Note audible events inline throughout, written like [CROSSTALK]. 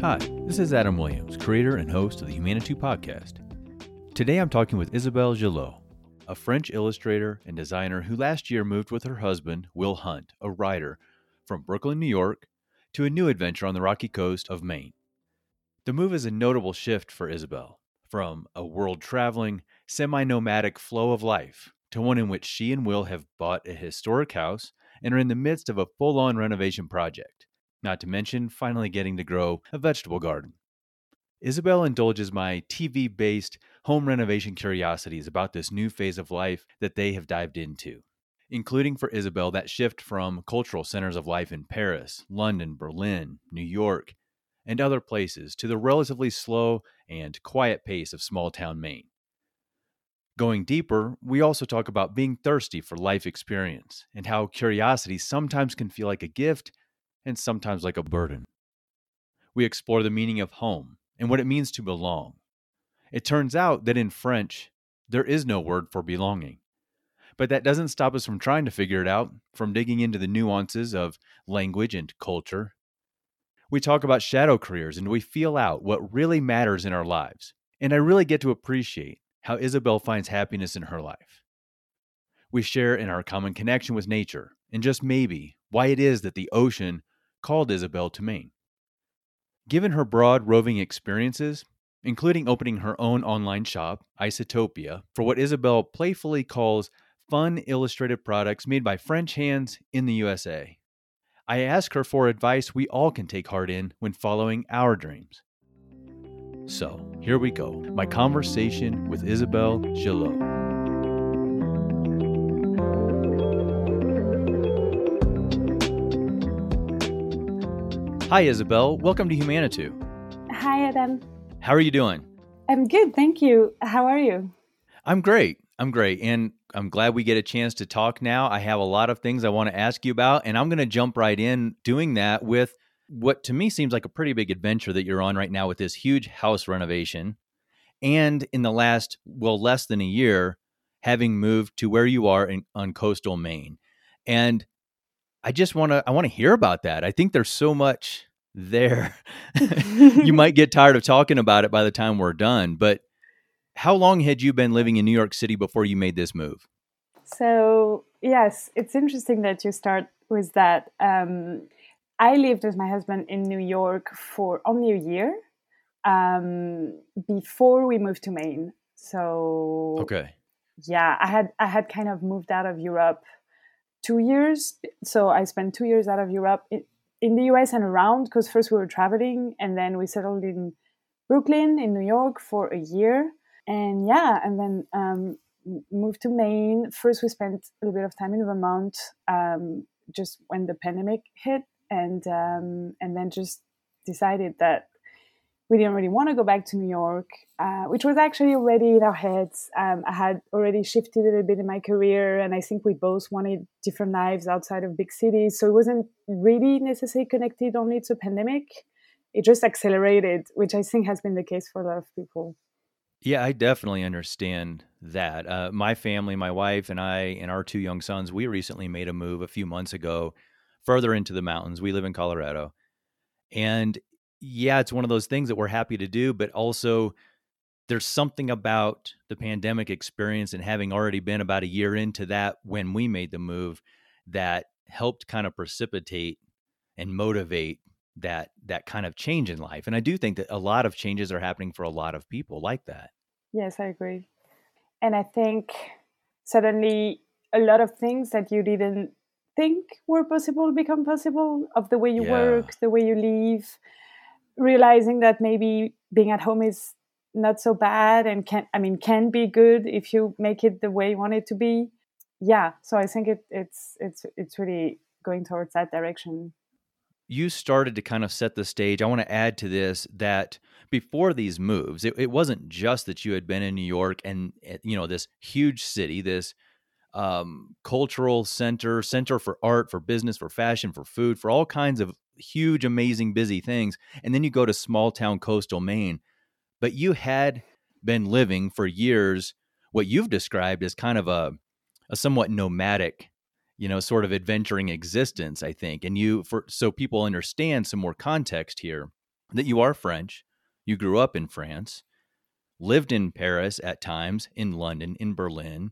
Hi, this is Adam Williams, creator and host of the Humanitou podcast. Today I'm talking with Isabelle Gillot, a French illustrator and designer who last year moved with her husband, Will Hunt, a writer, from Brooklyn, New York, to a new adventure on the rocky coast of Maine. The move is a notable shift for Isabelle from a world traveling, semi nomadic flow of life to one in which she and Will have bought a historic house and are in the midst of a full on renovation project, not to mention finally getting to grow a vegetable garden. Isabelle indulges my TV based home renovation curiosities about this new phase of life that they have dived into, including for Isabelle that shift from cultural centers of life in Paris, London, Berlin, New York, and other places to the relatively slow and quiet pace of small town Maine. Going deeper, we also talk about being thirsty for life experience and how curiosity sometimes can feel like a gift and sometimes like a burden. We explore the meaning of home and what it means to belong. It turns out that in French, there is no word for belonging. But that doesn't stop us from trying to figure it out, from digging into the nuances of language and culture. We talk about shadow careers and we feel out what really matters in our lives. And I really get to appreciate how Isabel finds happiness in her life. We share in our common connection with nature, and just maybe why it is that the ocean called Isabelle to Maine. Given her broad roving experiences, including opening her own online shop, Isotopia, for what Isabelle playfully calls fun illustrated products made by French hands in the USA. I ask her for advice we all can take heart in when following our dreams. So, here we go my conversation with Isabelle Gillot. Hi, Isabel. Welcome to Humanitou. Hi, Adam. How are you doing? I'm good, thank you. How are you? I'm great. I'm great. And I'm glad we get a chance to talk now. I have a lot of things I want to ask you about, and I'm going to jump right in doing that with what to me seems like a pretty big adventure that you're on right now with this huge house renovation. And in the last, well, less than a year, having moved to where you are in, on coastal Maine. And I just want to I want to hear about that. I think there's so much there. [LAUGHS] you [LAUGHS] might get tired of talking about it by the time we're done, but how long had you been living in New York City before you made this move? So, yes, it's interesting that you start with that. Um, I lived with my husband in New York for only a year um, before we moved to Maine. So, okay, yeah, I had I had kind of moved out of Europe two years. So I spent two years out of Europe in, in the US and around because first we were traveling and then we settled in Brooklyn in New York for a year. And yeah, and then um, moved to Maine. First, we spent a little bit of time in Vermont um, just when the pandemic hit, and um, and then just decided that we didn't really want to go back to New York, uh, which was actually already in our heads. Um, I had already shifted a little bit in my career, and I think we both wanted different lives outside of big cities. So it wasn't really necessarily connected only to pandemic. It just accelerated, which I think has been the case for a lot of people. Yeah, I definitely understand that. Uh, my family, my wife, and I, and our two young sons, we recently made a move a few months ago further into the mountains. We live in Colorado. And yeah, it's one of those things that we're happy to do, but also there's something about the pandemic experience and having already been about a year into that when we made the move that helped kind of precipitate and motivate that that kind of change in life. And I do think that a lot of changes are happening for a lot of people like that. Yes, I agree. And I think suddenly a lot of things that you didn't think were possible become possible of the way you yeah. work, the way you live, realizing that maybe being at home is not so bad and can I mean can be good if you make it the way you want it to be. Yeah, so I think it, it's it's it's really going towards that direction. You started to kind of set the stage. I want to add to this that before these moves, it, it wasn't just that you had been in New York and eh, you know this huge city, this um, cultural center, center for art, for business, for fashion, for food, for all kinds of huge, amazing, busy things. And then you go to small town coastal Maine. But you had been living for years what you've described as kind of a, a somewhat nomadic, you know, sort of adventuring existence, I think. And you, for so people understand some more context here, that you are French. You grew up in France, lived in Paris at times, in London, in Berlin,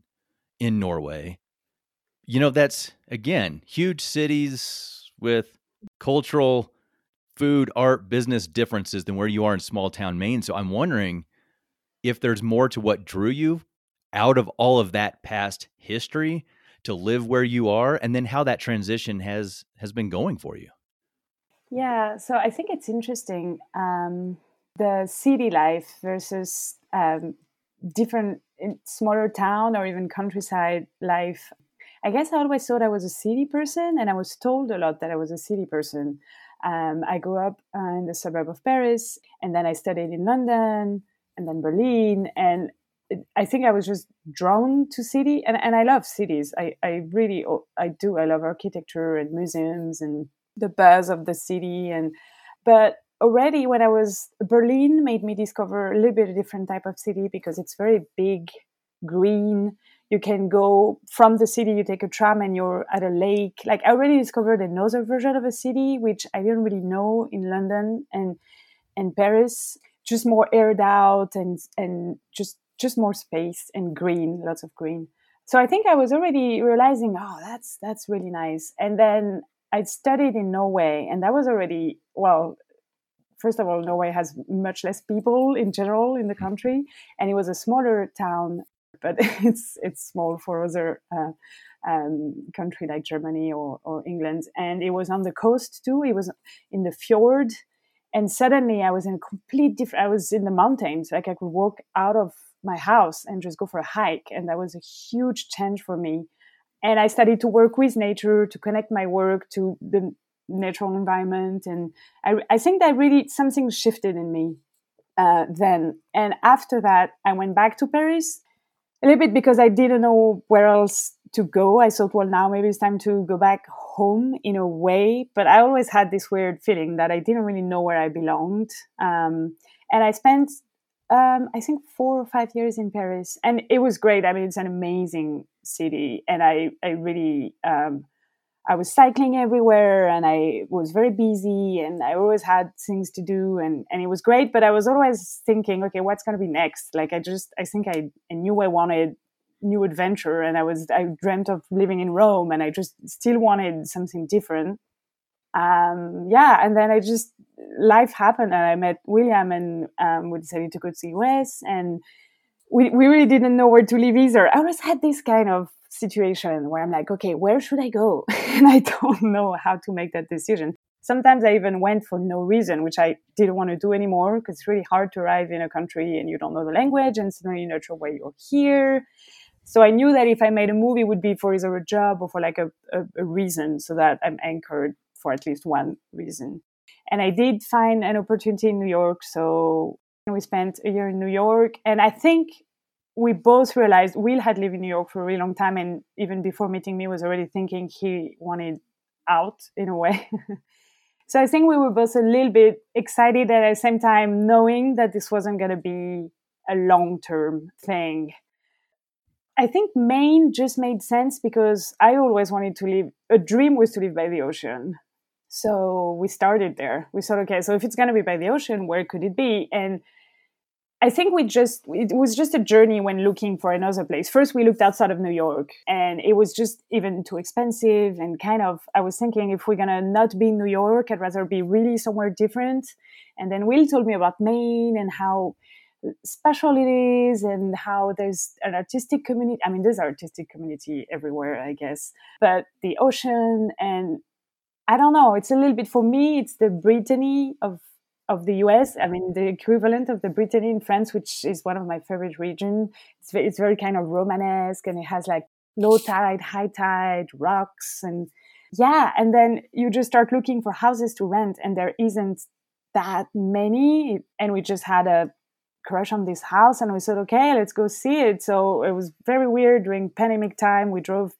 in Norway. You know, that's again huge cities with cultural, food, art, business differences than where you are in small town Maine. So I'm wondering if there's more to what drew you out of all of that past history to live where you are and then how that transition has has been going for you yeah so i think it's interesting um, the city life versus um, different smaller town or even countryside life i guess i always thought i was a city person and i was told a lot that i was a city person um, i grew up uh, in the suburb of paris and then i studied in london and then berlin and I think I was just drawn to city, and, and I love cities. I, I really I do. I love architecture and museums and the buzz of the city. And but already when I was Berlin made me discover a little bit a different type of city because it's very big, green. You can go from the city. You take a tram and you're at a lake. Like I already discovered another version of a city which I didn't really know in London and and Paris. Just more aired out and and just just more space and green, lots of green. So I think I was already realizing, oh, that's that's really nice. And then I studied in Norway, and that was already well. First of all, Norway has much less people in general in the country, and it was a smaller town, but [LAUGHS] it's it's small for other uh, um, country like Germany or, or England. And it was on the coast too. It was in the fjord, and suddenly I was in a complete different. I was in the mountains, like I could walk out of my house and just go for a hike. And that was a huge change for me. And I started to work with nature to connect my work to the natural environment. And I, I think that really something shifted in me uh, then. And after that, I went back to Paris a little bit because I didn't know where else to go. I thought, well, now maybe it's time to go back home in a way. But I always had this weird feeling that I didn't really know where I belonged. Um, and I spent um, I think four or five years in Paris, and it was great. I mean, it's an amazing city, and I I really um, I was cycling everywhere, and I was very busy, and I always had things to do, and and it was great. But I was always thinking, okay, what's going to be next? Like I just I think I, I knew I wanted new adventure, and I was I dreamt of living in Rome, and I just still wanted something different um, yeah, and then I just life happened, and I met William, and um, we decided to go to the US, and we we really didn't know where to live either. I always had this kind of situation where I'm like, okay, where should I go? [LAUGHS] and I don't know how to make that decision. Sometimes I even went for no reason, which I didn't want to do anymore because it's really hard to arrive in a country and you don't know the language and suddenly you're not sure why you're here. So I knew that if I made a movie, it would be for either a job or for like a, a, a reason so that I'm anchored for at least one reason. And I did find an opportunity in New York. So we spent a year in New York. And I think we both realized Will had lived in New York for a really long time. And even before meeting me, was already thinking he wanted out in a way. [LAUGHS] so I think we were both a little bit excited at the same time, knowing that this wasn't going to be a long term thing. I think Maine just made sense because I always wanted to live, a dream was to live by the ocean. So we started there. We thought, okay, so if it's going to be by the ocean, where could it be? And I think we just, it was just a journey when looking for another place. First, we looked outside of New York and it was just even too expensive. And kind of, I was thinking if we're going to not be in New York, I'd rather be really somewhere different. And then Will told me about Maine and how special it is and how there's an artistic community. I mean, there's artistic community everywhere, I guess, but the ocean and I don't know. It's a little bit for me. It's the Brittany of of the US. I mean, the equivalent of the Brittany in France, which is one of my favorite regions. It's it's very kind of Romanesque, and it has like low tide, high tide, rocks, and yeah. And then you just start looking for houses to rent, and there isn't that many. And we just had a crush on this house, and we said, okay, let's go see it. So it was very weird during pandemic time. We drove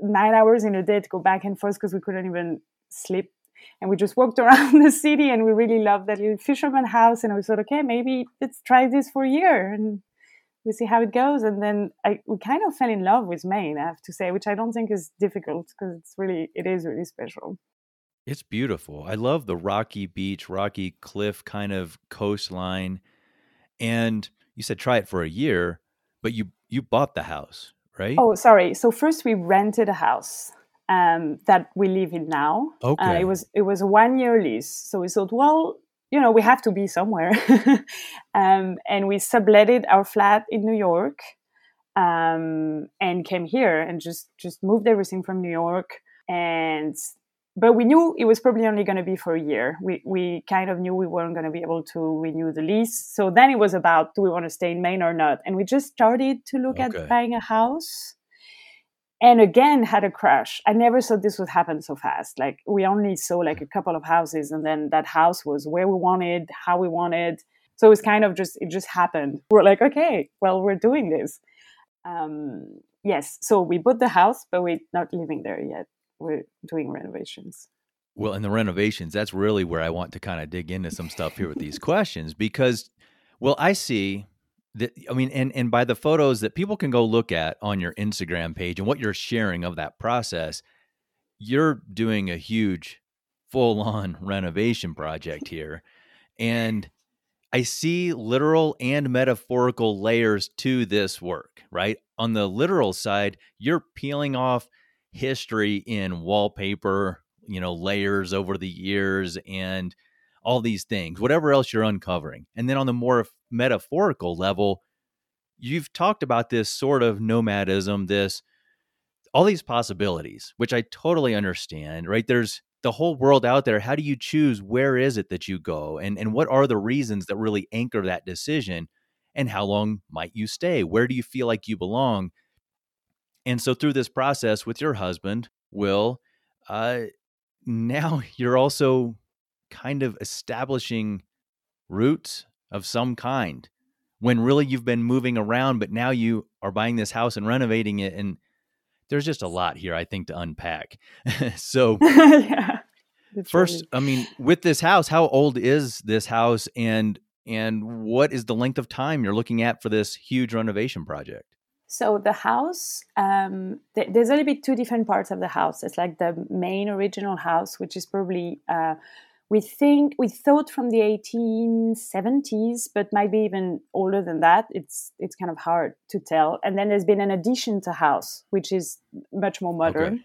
nine hours in a day to go back and forth because we couldn't even sleep and we just walked [LAUGHS] around the city and we really loved that little fisherman house and we thought okay maybe let's try this for a year and we see how it goes and then I, we kind of fell in love with maine i have to say which i don't think is difficult because it's really it is really special It's beautiful. I love the rocky beach, rocky cliff kind of coastline. And you said try it for a year, but you you bought the house, right? Oh, sorry. So first we rented a house um, that we live in now. Okay. Uh, it was it was a one year lease. So we thought, well, you know, we have to be somewhere, [LAUGHS] um, and we subletted our flat in New York, um, and came here and just just moved everything from New York and but we knew it was probably only going to be for a year. We we kind of knew we weren't going to be able to renew the lease. So then it was about do we want to stay in Maine or not? And we just started to look Okay. at buying a house. And again had a crash. I never thought this would happen so fast. Like we only saw like a couple of houses and then that house was where we wanted, how we wanted. So it's kind of just it just happened. We're like, okay, well, we're doing this. Um, yes, so we bought the house, but we're not living there yet. We're doing renovations. Well, in the renovations, that's really where I want to kind of dig into some stuff here with these questions because, well, I see that, I mean, and, and by the photos that people can go look at on your Instagram page and what you're sharing of that process, you're doing a huge full on [LAUGHS] renovation project here. And I see literal and metaphorical layers to this work, right? On the literal side, you're peeling off history in wallpaper, you know, layers over the years and all these things, whatever else you're uncovering. And then on the more metaphorical level, you've talked about this sort of nomadism, this all these possibilities, which I totally understand, right? There's the whole world out there. How do you choose where is it that you go? And and what are the reasons that really anchor that decision? And how long might you stay? Where do you feel like you belong? And so through this process with your husband, Will, uh, [LAUGHS] now you're also kind of establishing roots of some kind when really you've been moving around, but now you are buying this house and renovating it. And there's just a lot here, I think, to unpack. [LAUGHS] so, [LAUGHS] yeah. first, I mean, with this house, how old is this house and and what is the length of time you're looking at for this huge renovation project? So the house, um, th- there's a little bit two different parts of the house. It's like the main original house, which is probably uh, we think we thought from the 1870s, but maybe even older than that. It's it's kind of hard to tell. And then there's been an addition to house, which is much more modern. Okay.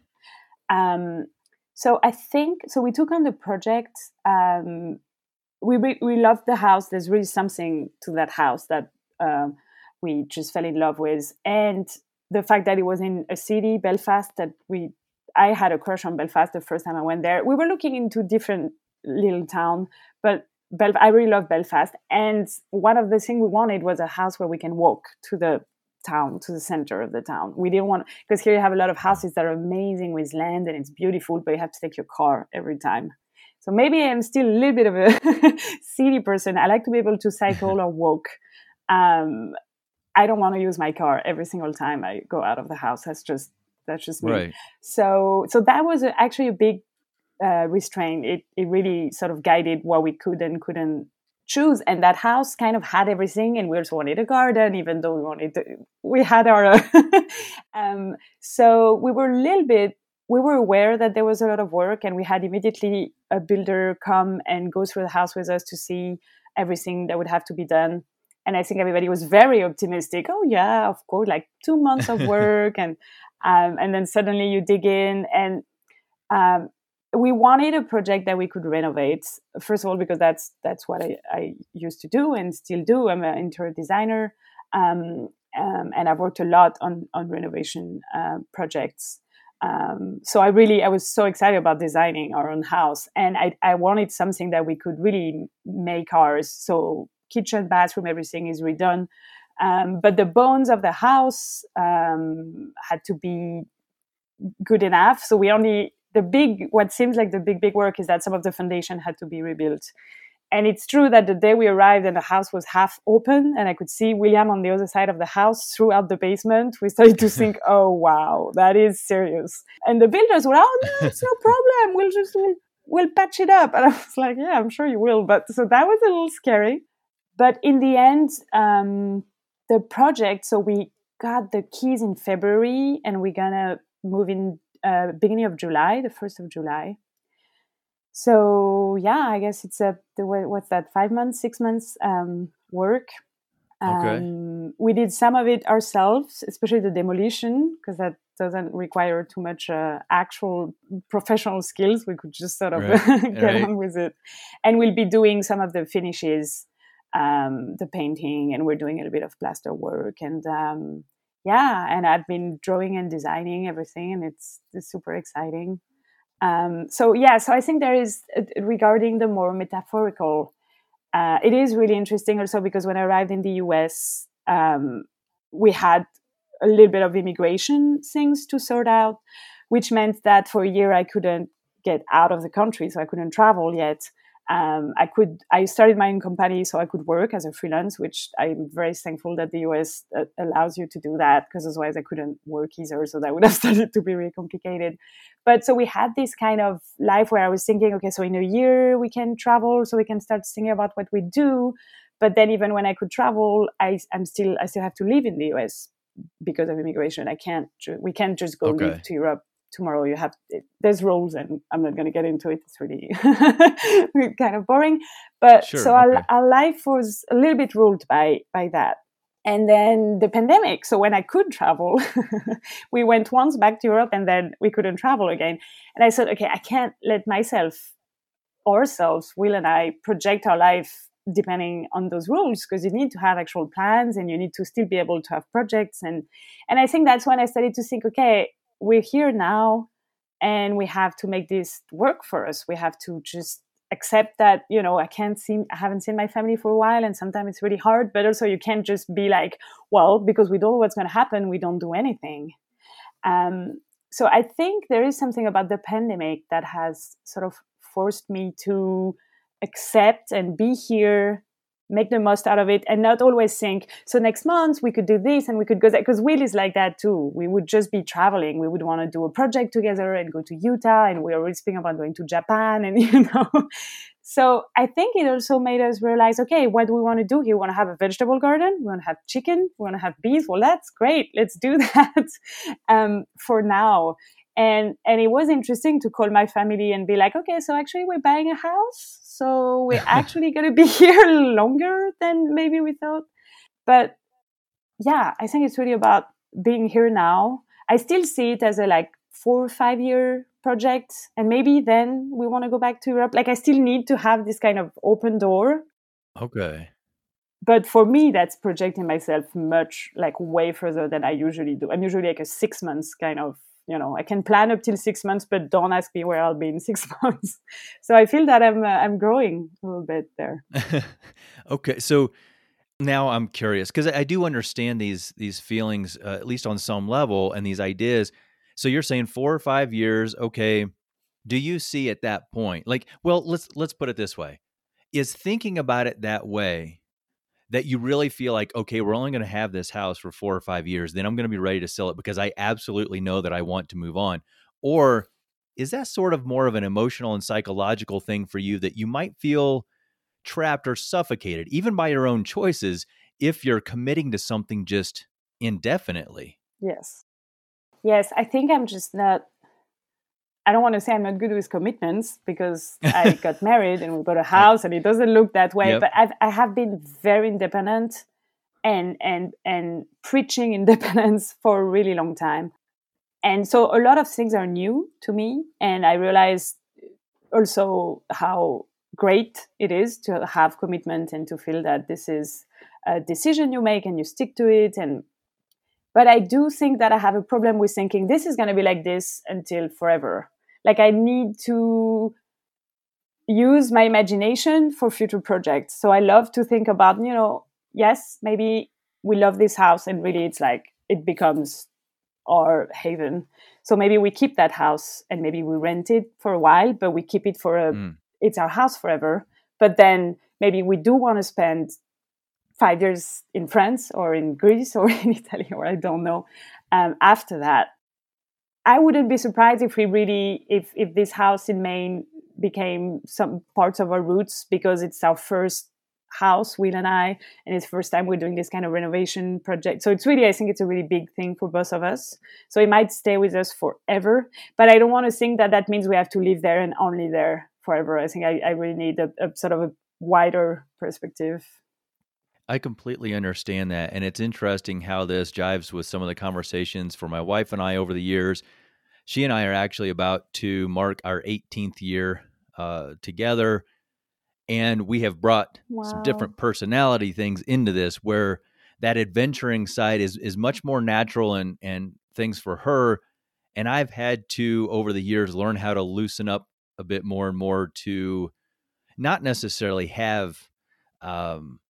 Um, so I think so. We took on the project. Um, we re- we loved the house. There's really something to that house that um, we just fell in love with, and the fact that it was in a city, Belfast, that we I had a crush on Belfast the first time I went there. We were looking into different little town, but Bel- I really love Belfast, and one of the things we wanted was a house where we can walk to the town, to the center of the town. We didn't want because here you have a lot of houses that are amazing with land and it's beautiful, but you have to take your car every time. So maybe I'm still a little bit of a [LAUGHS] city person. I like to be able to cycle [LAUGHS] or walk. Um, I don't want to use my car every single time I go out of the house. That's just that's just me. Right. So so that was actually a big uh, restraint. It it really sort of guided what we could and couldn't choose. And that house kind of had everything, and we also wanted a garden, even though we wanted to, we had our. [LAUGHS] um, so we were a little bit. We were aware that there was a lot of work, and we had immediately a builder come and go through the house with us to see everything that would have to be done. And I think everybody was very optimistic. Oh yeah, of course, like two months of [LAUGHS] work, and um, and then suddenly you dig in, and um, we wanted a project that we could renovate. First of all, because that's that's what I, I used to do and still do. I'm an interior designer, um, um, and I've worked a lot on on renovation uh, projects. Um, so I really I was so excited about designing our own house, and I I wanted something that we could really make ours. So kitchen, bathroom, everything is redone. Um, but the bones of the house um, had to be good enough. So we only the big what seems like the big big work is that some of the foundation had to be rebuilt. And it's true that the day we arrived and the house was half open and I could see William on the other side of the house throughout the basement, we started to think, [LAUGHS] oh wow, that is serious. And the builders were, oh no, it's no problem. We'll just we'll, we'll patch it up. And I was like, yeah, I'm sure you will. But so that was a little scary. But in the end, um, the project, so we got the keys in February and we're gonna move in uh, beginning of July, the first of July. so yeah, I guess it's a what's that five months, six months um, work. Okay. Um, we did some of it ourselves, especially the demolition, because that doesn't require too much uh, actual professional skills. We could just sort of Right, [LAUGHS] get right. on with it. And we'll be doing some of the finishes, um, the painting, and we're doing a little bit of plaster work. And um, yeah, and I've been drawing and designing everything, and it's, it's super exciting. Um, so yeah, so I think there is uh, regarding the more metaphorical. Uh, it is really interesting also because when I arrived in the US, um, we had a little bit of immigration things to sort out, which meant that for a year I couldn't get out of the country, so I couldn't travel yet. Um, I could. I started my own company, so I could work as a freelance, which I'm very thankful that the US uh, allows you to do that, because otherwise I couldn't work either. So that would have [LAUGHS] started to be really complicated. But so we had this kind of life where I was thinking, okay, so in a year we can travel, so we can start thinking about what we do. But then even when I could travel, I, I'm still I still have to live in the US because of immigration. I can't. We can't just go Okay. live to Europe tomorrow. You have eh, there's rules, and I'm not going to get into it. It's really [LAUGHS] kind of boring. But Sure, so our, our life was a little bit ruled by by that. And then the pandemic. So when I could travel, [LAUGHS] we went once back to Europe, and then we couldn't travel again. And I said, okay, I can't let myself, ourselves, Will and I, project our life depending on those rules because you need to have actual plans and you need to still be able to have projects and and I think that's when I started to think okay we're here now and we have to make this work for us. We have to just accept that you know I can't see I haven't seen my family for a while and sometimes it's really hard but also you can't just be like well because we don't know what's going to happen we don't do anything. Um, so I think there is something about the pandemic that has sort of forced me to accept and be here make the most out of it and not always think so next month we could do this and we could go there. Because will is like that too. We would just be traveling. We would want to do a project together and go to utah and we already speaking about going to japan and [LAUGHS] you know. So i think it also made us realize okay what do we want to do here? We want to have a vegetable garden? We want to have chicken? We want to have bees well that's great. Let's do [LAUGHS] that um, for now. And and it was interesting to call my family and be like okay so actually we're buying a house so we're [LAUGHS] actually going to be [LAUGHS] here longer than maybe we thought. But yeah i think it's really about being here now. I still see it as a like four or five year project and maybe then we want to go back to europe. Like i still need to have this kind of open door. Okay. but for me that's projecting myself much like way further than i usually do. I'm usually like a six months kind of you know i can plan up till six months but don't ask me where i'll be in [LAUGHS] six months so i feel that i'm uh, i'm growing a little bit there [LAUGHS] okay. So now I'm curious because I do understand these these feelings, uh, at least on some level, and these ideas. So you're saying four or five years. Okay. Do you see at that point, like, well, let's let's put it this way: is thinking about it that way that you really feel like, okay, we're only going to have this house for four or five years, then I'm going to be ready to sell it because I absolutely know that I want to move on, or is that sort of more of an emotional and psychological thing for you that you might feel trapped or suffocated, even by your own choices, if you're committing to something just indefinitely. yes yes i think i'm just not i don't want to say i'm not good with commitments because [LAUGHS] i got married and we bought a house and it doesn't look that way Yep. but I've, i have been very independent and and and preaching [LAUGHS] independence for a really long time. And so a lot of things are new to me and i realized also how great it is to have commitment and to feel that this is a decision you make and you stick to it. And but i do think that i have a problem with thinking this is going to be like this until forever like i need to use my imagination for future projects. So i love to think about you know yes maybe we love this house and really it's like it becomes our haven. So maybe we keep that house and maybe we rent it for a while but we keep it for a Mm. it's our house forever. But then maybe we do want to spend five years in france or in greece [LAUGHS] or in italy or i don't know um, after that i wouldn't be surprised if we really if if this house in maine became some parts of our roots because it's our first house will and i and it's first time we're doing this kind of renovation project so it's really i think it's a really big thing for both of us so it might stay with us forever but i don't want to think that that means we have to live there and only there forever. I think I, I really need a, a sort of a wider perspective. I completely understand that. And it's interesting how this jives with some of the conversations for my wife and I over the years. She and I are actually about to mark our 18th year uh, together. And we have brought wow. some different personality things into this where that adventuring side is is much more natural and and things for her. And I've had to over the years learn how to loosen up a bit more and more to not necessarily have um,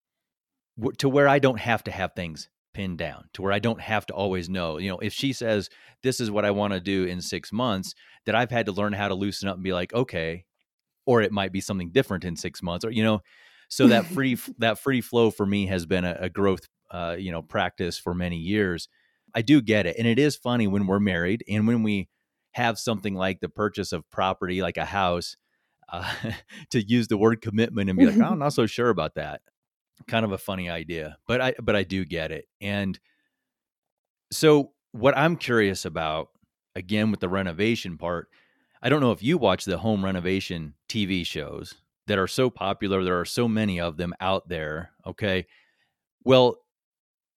to where I don't have to have things pinned down, to where I don't have to always know. You know, if she says this is what I want to do in six months, that I've had to learn how to loosen up and be like, okay, or it might be something different in six months, or you know, so that [LAUGHS] free that free flow for me has been a, a growth, uh, you know, practice for many years. I do get it, and it is funny when we're married and when we have something like the purchase of property, like a house. Uh, [LAUGHS] to use the word commitment and be like, I'm [LAUGHS] not so sure about that kind of a funny idea, but I but I do get it. And so what I'm curious about again with the renovation part, I don't know if you watch the home renovation TV shows that are so popular. There are so many of them out there. Okay. Well,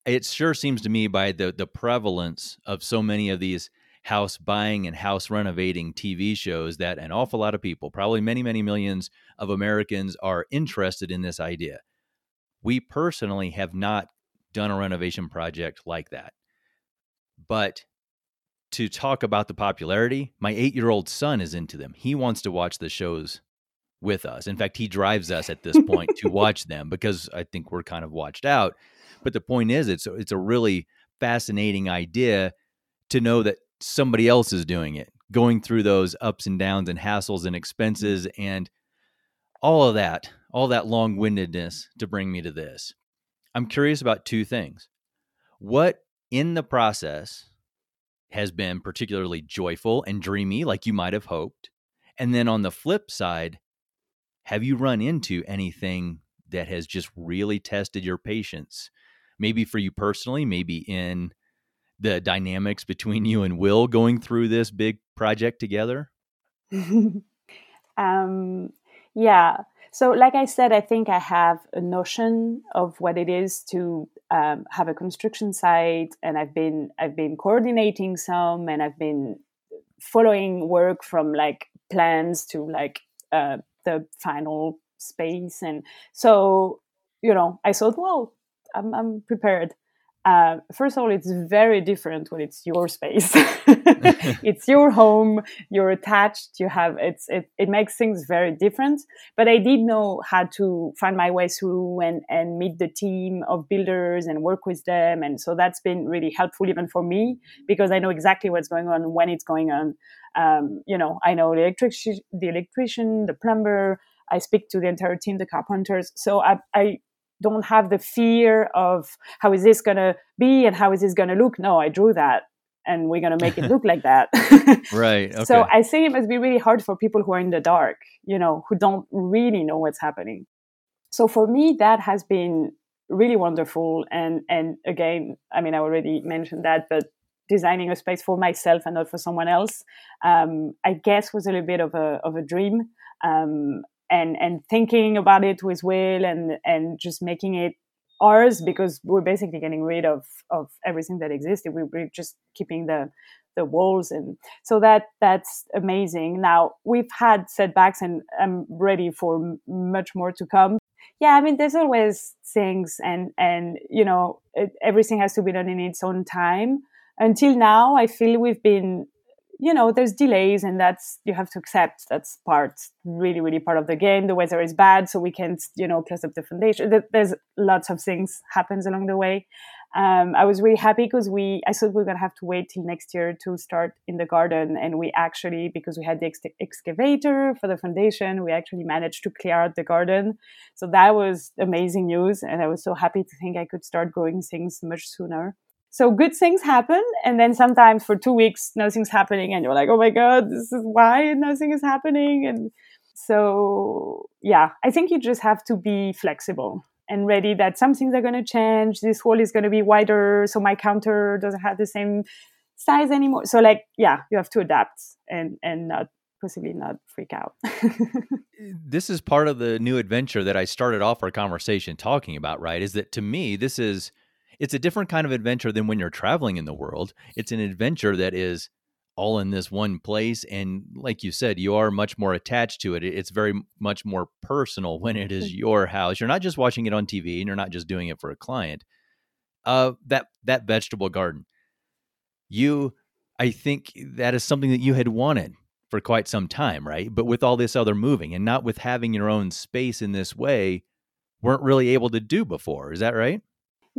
it sure seems to me by the the prevalence of so many of these house buying and house renovating TV shows that an awful lot of people, probably many, many millions of Americans, are interested in this idea. We personally have not done a renovation project like that. But to talk about the popularity, my eight year old son is into them. He wants to watch the shows with us. In fact, he drives us at this point to [LAUGHS] watch them because I think we're kind of watched out. But the point is, it's it's a really fascinating idea to know that somebody else is doing it, going through those ups and downs and hassles and expenses and all of that all that long windedness to bring me to this. I'm curious about two things. What in the process has been particularly joyful and dreamy, like you might have hoped? And then on the flip side, have you run into anything that has just really tested your patience? Maybe for you personally, maybe in the dynamics between you and Will going through this big project together? [LAUGHS] um, yeah. So, like I said, I think I have a notion of what it is to um, have a construction site, and I've been I've been coordinating some, and I've been following work from like plans to like uh, the final space, and so you know, I thought, well, I'm, I'm prepared. Uh, first of all, it's very different when it's your space. [LAUGHS] [LAUGHS] it's your home. You're attached. You have it's it, it makes things very different. But I did know how to find my way through and and meet the team of builders and work with them. And so that's been really helpful even for me because I know exactly what's going on when it's going on. Um, you know, I know the electric the electrician, the plumber. I speak to the entire team, the carpenters. So I, I don't have the fear of how is this going to be and how is this going to look. No, I drew that and we're going to make it look like that. [LAUGHS] right. Okay. So I think it must be really hard for people who are in the dark, you know, who don't really know what's happening. So for me, that has been really wonderful. And, and again, I mean, I already mentioned that, but designing a space for myself and not for someone else, um, I guess was a little bit of a, of a dream. Um, and and thinking about it with will and and just making it ours because we're basically getting rid of of everything that existed. We we're just keeping the the walls and so that that's amazing. Now we've had setbacks and i'm ready for much more to come. Yeah i mean there's always things and and you know it, everything has to be done in its own time. Until now i feel we've been you know there's delays and that's you have to accept that's part really really part of the game. The weather is bad so we can't you know close up the foundation. There's lots of things happens along the way. Um, i was really happy because we i thought we were going to have to wait till next year to start in the garden and we actually because we had the ex- excavator for the foundation we actually managed to clear out the garden. So that was amazing news and i was so happy to think i could start growing things much sooner so good things happen and then sometimes for two weeks nothing's happening and you're like oh my god this is why nothing is happening and so yeah i think you just have to be flexible and ready that some things are going to change this wall is going to be wider so my counter doesn't have the same size anymore so like yeah you have to adapt and and not possibly not freak out. [LAUGHS] this is part of the new adventure that I started off our conversation talking about, right? Is that to me, this is it's a different kind of adventure than when you're traveling in the world. It's an adventure that is all in this one place and like you said you are much more attached to it. It's very much more personal when it is mm. your house. You're not just watching it on tv and you're not just doing it for a client. Uh that that vegetable garden. You i think that is something that you had wanted for quite some time right? But with all this other moving and not with having your own space in this way weren't really able to do before. Is that right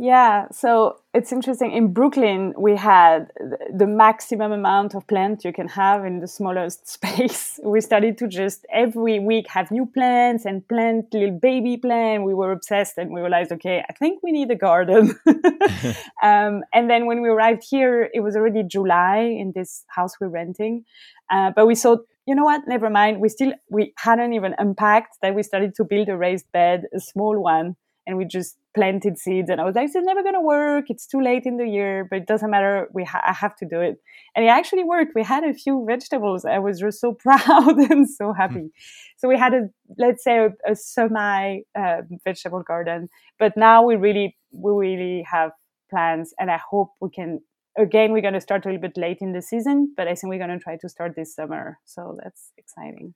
yeah, so it's interesting. In Brooklyn, we had the maximum amount of plants you can have in the smallest [LAUGHS] space. We started to just every week have new plants and plant little baby plant. We were obsessed and we realized, okay, I think we need a garden. [LAUGHS] [LAUGHS] um, and then when we arrived here, it was already July in this house we're renting. Uh, but we thought, you know what? Never mind. We still we hadn't even unpacked that we started to build a raised bed, a small one and we just planted seeds and i was like it's never going to work. It's too late in the year but it doesn't matter. We ha- i have to do it. And it actually worked. We had a few vegetables. I was just so [LAUGHS] proud and so hmm. happy. So we had a let's say a, a semi uh, vegetable garden but now we really we really have plans and i hope we can again we're going to start a little bit late in the season but i think we're going to try to start this summer. So that's exciting.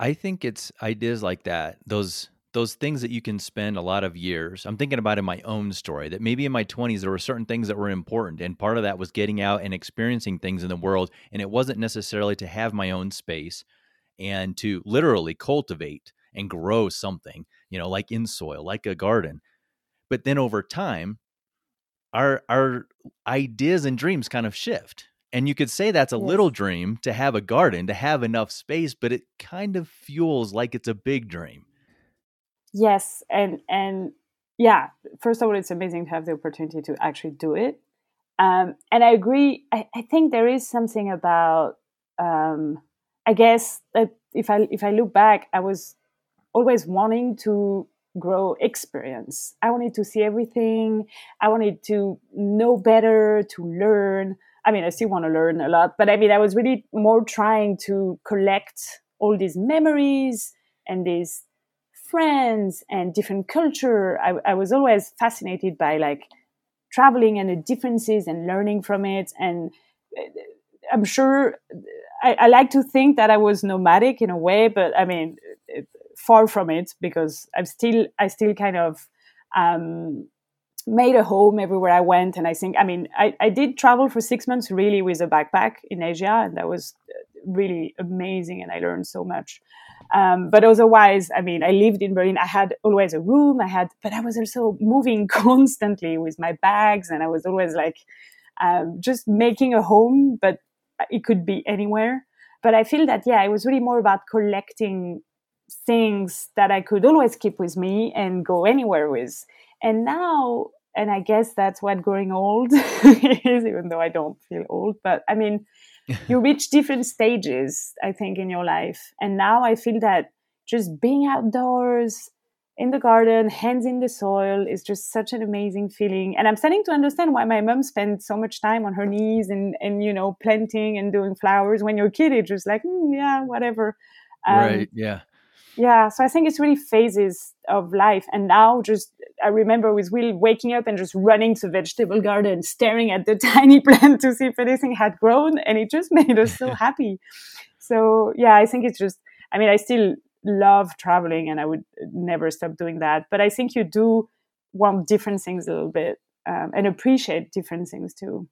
I think it's ideas like that those those things that you can spend a lot of years. I'm thinking about in my own story that maybe in my 20s there were certain things that were important and part of that was getting out and experiencing things in the world and it wasn't necessarily to have my own space and to literally cultivate and grow something, you know, like in soil, like a garden. But then over time our our ideas and dreams kind of shift. And you could say that's a yes. little dream to have a garden, to have enough space, but it kind of fuels like it's a big dream yes and and yeah first of all it's amazing to have the opportunity to actually do it. Um, and i agree I, I, think there is something about um, i guess that if i if i look back i was always wanting to grow experience. I wanted to see everything. I wanted to know better to learn. I mean i still want to learn a lot but i mean i was really more trying to collect all these memories and these friends and different culture. I, I was always fascinated by like traveling and the differences and learning from it. And uh, I'm sure I, I, like to think that I was nomadic in a way, but I mean, far from it because I'm still, I still kind of, um, made a home everywhere I went. And I think, I mean, I, I did travel for six months really with a backpack in Asia, and that was really amazing. And I learned so much. Um, but otherwise, I mean, I lived in Berlin. I had always a room. I had, but I was also moving [LAUGHS] constantly with my bags, and I was always like um, just making a home, but it could be anywhere. But I feel that yeah, it was really more about collecting things that I could always keep with me and go anywhere with. And now, and I guess that's what growing old [LAUGHS] is, even though I don't feel old. But I mean, [LAUGHS] you reach different stages, I think, in your life. And now I feel that just being outdoors in the garden, hands in the soil, is just such an amazing feeling. And I'm starting to understand why my mom spent so much time on her knees and, and you know, planting and doing flowers. When you're a kid, it's just like, mm, yeah, whatever. Um, right. Yeah yeah so i think it's really phases of life. And now just i remember with will waking up and just running to vegetable garden staring at the [LAUGHS] tiny plant to see if anything had grown and it just made us so [LAUGHS] happy. So yeah i think it's just i mean i still love traveling and i would never stop doing that but i think you do want different things a little bit um, and appreciate different things too.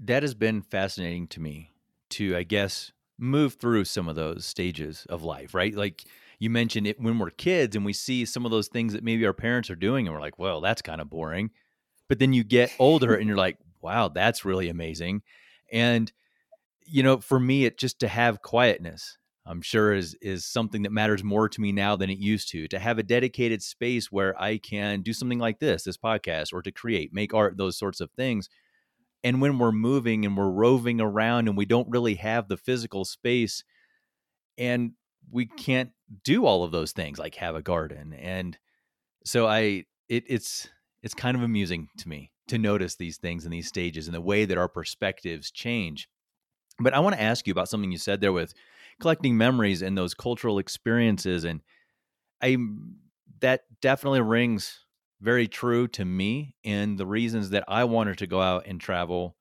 That has been fascinating to me to i guess move through some of those stages of life, right? Like you mentioned it when we're kids and we see some of those things that maybe our parents are doing and we're like, well, that's kind of boring. But then you get older and you're like, wow, that's really amazing. And you know, for me it just to have quietness, I'm sure is is something that matters more to me now than it used to. To have a dedicated space where I can do something like this, this podcast or to create, make art, those sorts of things and when we're moving and we're roving around and we don't really have the physical space and we mm. can't do all of those things like have a garden and so i it, it's it's kind of amusing to me to notice these things and these stages and the way that our perspectives change. But I want to ask you about something you said there with collecting memories and those cultural experiences and I that definitely rings very true to me and the reasons that I wanted to go out and travel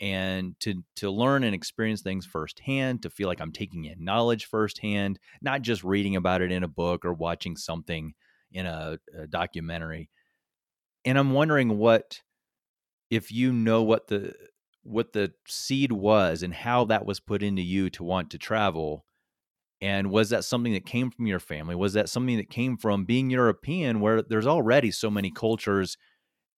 and to to learn and experience things firsthand, to feel like I'm taking in knowledge firsthand, not just reading about it in a book or watching something in a, a documentary. And I'm wondering what if you know what the what the seed was and how that was put into you to want to travel and was that something that came from your family was that something that came from being european where there's already so many cultures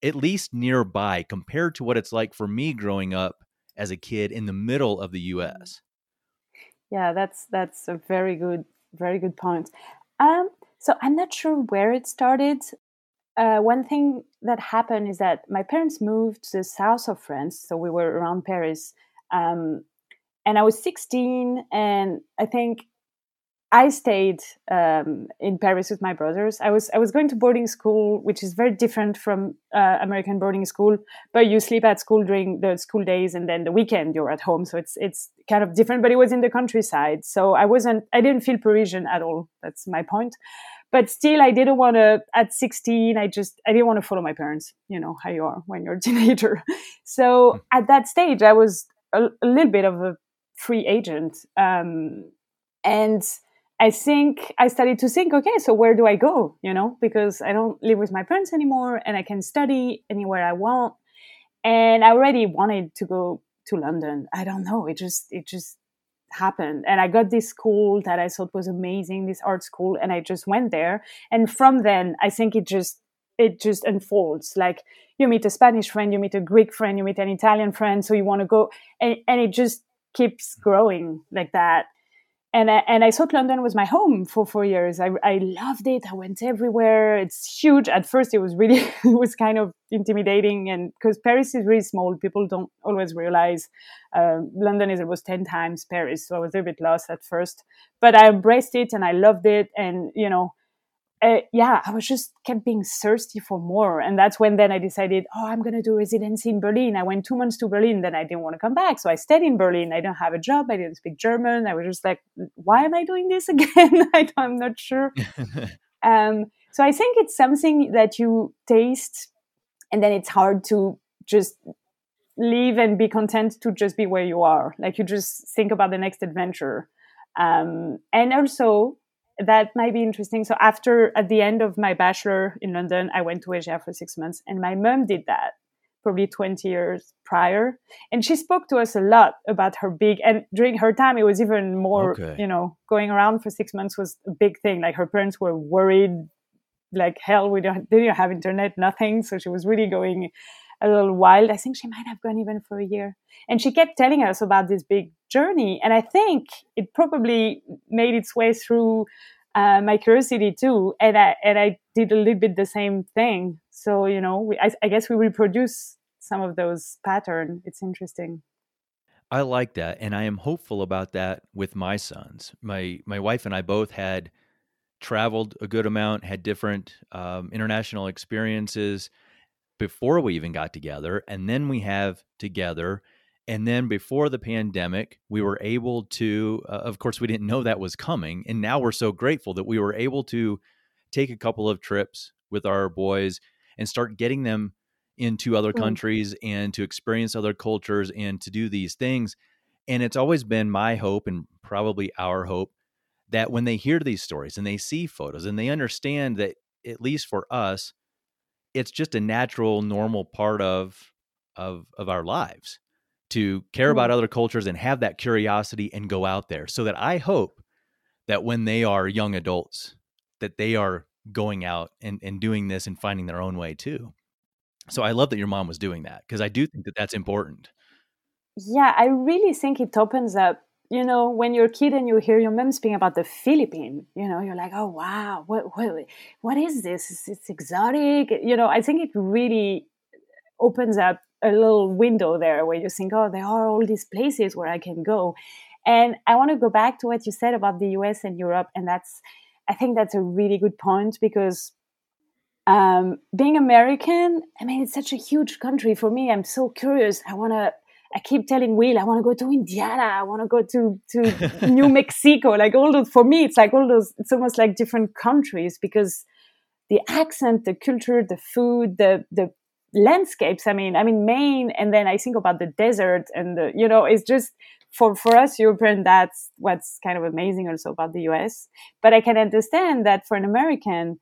at least nearby compared to what it's like for me growing up as a kid in the middle of the Mm-hmm. US. Yeah, that's that's a very good very good point. Um, so I'm not sure where it started. Uh, one thing that happened is that my parents moved to the south of France, so we were around Paris, um, and I was 16, and I think I stayed um, in Paris with my brothers. I was I was going to boarding school, which is very different from uh, American boarding school. But you sleep at school during the school days, and then the weekend you're at home. So it's it's kind of different. But it was in the countryside, so I wasn't. I didn't feel Parisian at all. That's my point. But still, I didn't want to. At 16, I just I didn't want to follow my parents. You know how you are when you're a [LAUGHS] teenager. So at that stage, I was a, a little bit of a free agent, um, and I think I started to think, okay, so where do I go? You know, because I don't live with my parents anymore and I can study anywhere I want. And I already wanted to go to London. I don't know. It just, it just happened. And I got this school that I thought was amazing, this art school. And I just went there. And from then, I think it just, it just unfolds. Like you meet a Spanish friend, you meet a Greek friend, you meet an Italian friend. So you want to go and, and it just keeps growing like that and I, and I thought London was my home for four years. I, I loved it. I went everywhere. It's huge. At first, it was really [LAUGHS] it was kind of intimidating, and because Paris is really small, people don't always realize uh, London is almost ten times Paris. So I was a bit lost at first, but I embraced it and I loved it. And you know, uh, yeah, I was just kept being thirsty for more. And that's when then I decided, oh, I'm going to do residency in Berlin. I went two months to Berlin, then I didn't want to come back. So I stayed in Berlin. I didn't have a job. I didn't speak German. I was just like, why am I doing this [LAUGHS] again? I am not sure. [LAUGHS] um, so I think it's something that you taste and then it's hard to just leave and be content to just be where you are. Like you just think about the next adventure. Um, and also, that might be interesting. So after at the end of my bachelor in London, I went to Asia for six months, and my mom did that probably 20 years prior and she spoke to us a lot about her big and during her time it was even more Okay. you know going around for six months was a big thing like her parents were worried like hell we don't, didn't have internet nothing so she was really going a little wild. I think she might have gone even for a year. And she kept telling us about this big journey. And i think it probably made its way through uh, my curiosity too. And i and i did a little bit the same thing. So you know we, I, I guess we reproduce some of those pattern. It's interesting. I like that. And I am hopeful about that with my sons. My my wife and I both had traveled a good amount, had different um, international experiences before we even got together, and then we have together. And then before the pandemic, we were able to, uh, of course, we didn't know that was coming. And now we're so grateful that we were able to take a couple of trips with our boys and start getting them into other Mm. countries and to experience other cultures and to do these things. And it's always been my hope and probably our hope that when they hear these stories and they see photos and they understand that, at least for us, it's just a natural, normal part of of of our lives to care about Mm. other cultures and have that curiosity and go out there. So that I hope that when they are young adults, that they are going out and, and doing this and finding their own way too. So I love that your mom was doing that because I do think that that's important. yeah i really think it opens up you know when you're a kid and you hear your mom speaking about the philippines you know you're like oh wow what what, what is this? It's, it's exotic? You know i think it really opens up a little window there where you think oh there are all these places where i can go. And i want to go back to what you said about the us and europe and that's i think that's a really good point because um, being american i mean it's such a huge country for me. I'm so curious. I want to I keep telling Will, I want to go to Indiana, I want to go to to [LAUGHS] New Mexico, like all those. For me, it's like all those. It's almost like different countries because the accent, the culture, the food, the the landscapes. I mean, I mean Maine, and then I think about the desert, and the you know, it's just for for us European, that's what's kind of amazing also about the US. But I can understand that for an American,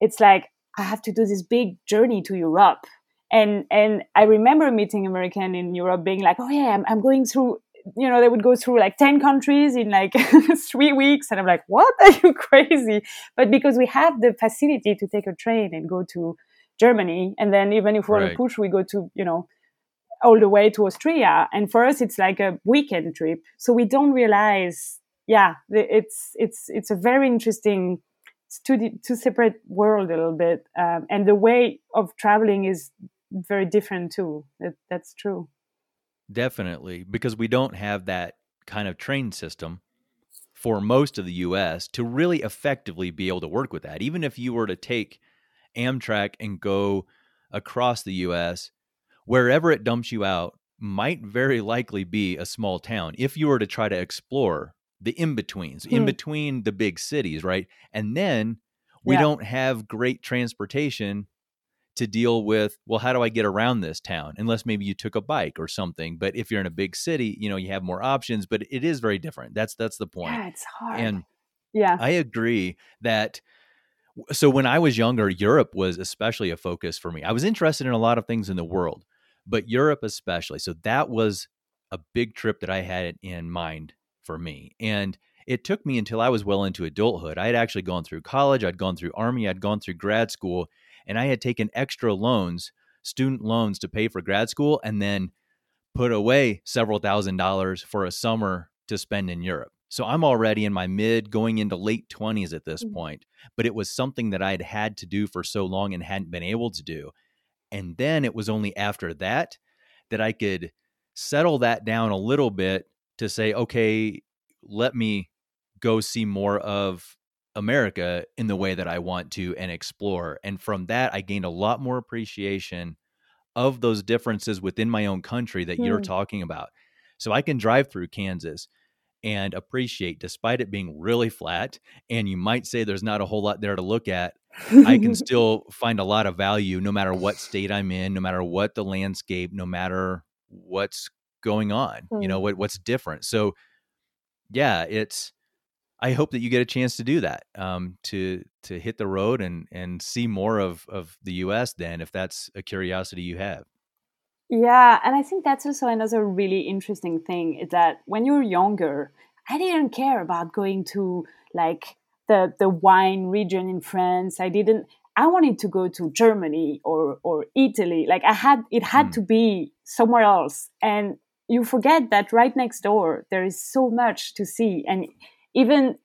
it's like I have to do this big journey to Europe. And and I remember meeting American in Europe being like, oh yeah, I'm, I'm going through you know they would go through like 10 countries in like [LAUGHS] three weeks. And i'm like what? [LAUGHS] Are you crazy? But because we have the facility to take a train and go to germany and then even if we want right. to push we go to you know all the way to austria. And for us it's like a weekend trip. So we don't realize yeah it's it's it's a very interesting two two separate world a little bit, um, and the way of traveling is very different too. That, that's true. Definitely, because we don't have that kind of train system for most of the U.S. to really effectively be able to work with that. Even if you were to take Amtrak and go across the U.S., wherever it dumps you out might very likely be a small town if you were to try to explore the in betweens, in hmm. between the big cities, right? And then we yeah. don't have great transportation to deal with well how do i get around this town? Unless maybe you took a bike or something but if you're in a big city you know you have more options but it is very different. That's that's the point. Yeah it's hard. And yeah. I agree that so when i was younger europe was especially a focus for me. I was interested in a lot of things in the world but europe especially. So that was a big trip that i had in mind for me. And it took me until I was well into adulthood. I had actually gone through college, I'd gone through army, I'd gone through grad school, and I had taken extra loans, student loans to pay for grad school and then put away several thousand dollars for a summer to spend in Europe. So I'm already in my mid going into late 20s at this mm. point, but it was something that I'd had to do for so long and hadn't been able to do. And then it was only after that that I could settle that down a little bit to say, okay, let me go see more of America in the way that I want to and explore. And from that, I gained a lot more appreciation of those differences within my own country that you're hmm. talking about. So I can drive through Kansas and appreciate, despite it being really flat, and you might say there's not a whole lot there to look at, I can [LAUGHS] still find a lot of value no matter what state I'm in, no matter what the landscape, no matter what's going on, mm. you know, hmm. what, what's different. So, yeah, it's, I hope that you get a chance to do that, um, to to hit the road and and see more of of the U.S. Then, if that's a curiosity you have. Yeah, and I think that's also another really interesting thing is that when you're younger, I didn't care about going to like the the wine region in France. I didn't. I wanted to go to Germany or or Italy. Like I had, it had mm. to be somewhere else. And you forget that right next door there is so much to see, and even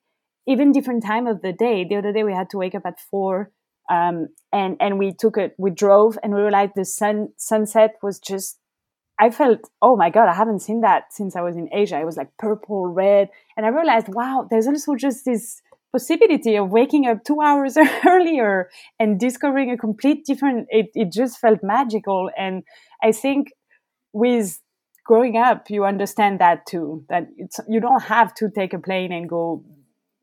even different time of the day. The other day we had to wake up at four, um, and and we took it. We drove, and we realized the sun sunset was just. I felt, oh my god, I haven't seen that since I was in Asia. It was like purple, red, and I realized, wow, there's also just this possibility of waking up two [LAUGHS] hours earlier and discovering a complete different it, it just felt magical and i think with growing up you understand that too that it's you don't have to take a plane and go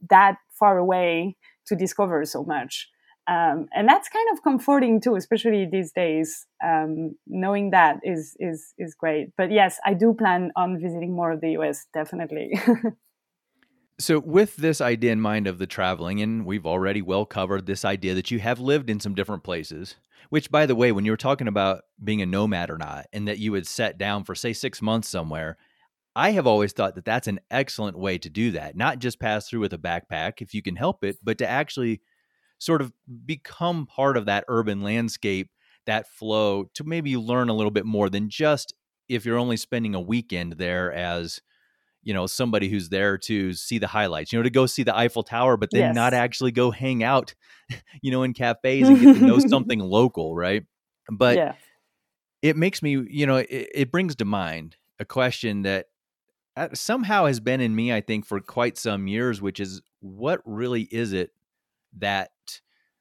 that far away to discover so much. Um, and that's kind of comforting too especially these days um, knowing that is is is great. But yes i do plan on visiting more of the us definitely. [LAUGHS] So, with this idea in mind of the traveling, and we've already well covered this idea that you have lived in some different places, which, by the way, when you were talking about being a nomad or not, and that you would set down for, say, six months somewhere, I have always thought that that's an excellent way to do that. Not just pass through with a backpack if you can help it, but to actually sort of become part of that urban landscape, that flow, to maybe learn a little bit more than just if you're only spending a weekend there as you know somebody who's there to see the highlights you know to go see the eiffel tower but then yes. not actually go hang out [LAUGHS] you know in cafes and get to know [LAUGHS] something local right but yeah. it makes me you know it, it, brings to mind a question that uh, somehow has been in me i think for quite some years which is what really is it that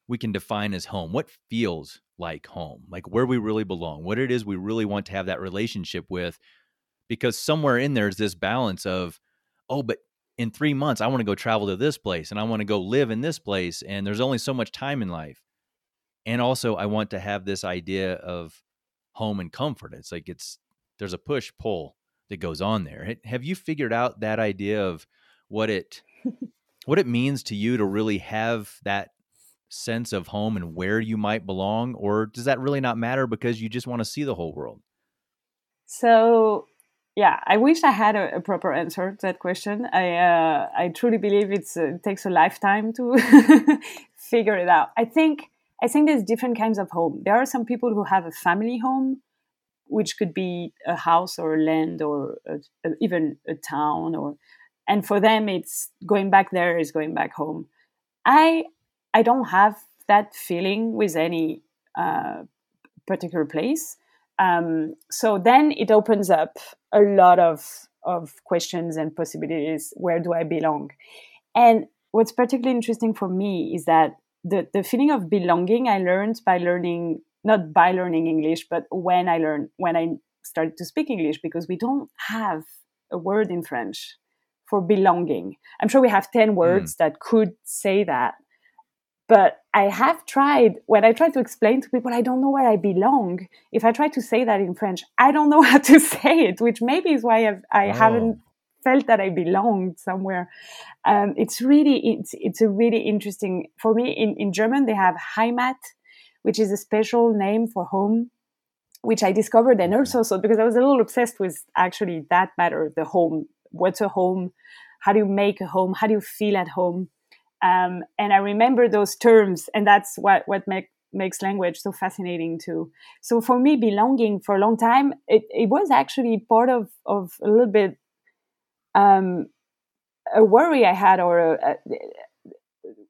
we can define as home what feels like home like where we really belong what it is we really want to have that relationship with because somewhere in there is this balance of, oh, but in three months, I want to go travel to this place and I want to go live in this place. And there's only so much time in life. And also, I want to have this idea of home and comfort. It's like it's, there's a push pull that goes on there. Have you figured out that idea of what it, [LAUGHS] what it means to you to really have that sense of home and where you might belong? Or does that really not matter because you just want to see the whole world? So yeah, I wish I had a, a, proper answer to that question. I uh, I truly believe it's uh, it takes a lifetime to [LAUGHS] figure it out. I think I think there's different kinds of home. There are some people who have a family home, which could be a house or a land or a, a, even a town, or and for them it's going back there is going back home. I I don't have that feeling with any uh, particular place. Um, so then it opens up a lot of of questions and possibilities. Where do I belong? And what's particularly interesting for me is that the the feeling of belonging I learned by learning not by learning English, but when I learned when I started to speak English because we don't have a word in French for belonging. I'm sure we have 10 words mm. that could say that, but I have tried, when I try to explain to people, I don't know where I belong. If I try to say that in French, I don't know [LAUGHS] how to say it, which maybe is why I've, I oh. haven't felt that I belonged somewhere. Um, it's really, it's, it's a really interesting, for me in, in German, they have Heimat, which is a special name for home, which I discovered and also so because I was a little obsessed with actually that matter, the home. What's a home? How do you make a home? How do you feel at home? Um, and I remember those terms, and that's what what make, makes language so fascinating too. So for me, belonging for a long time, it, it was actually part of of a little bit um, a worry I had, or a, a,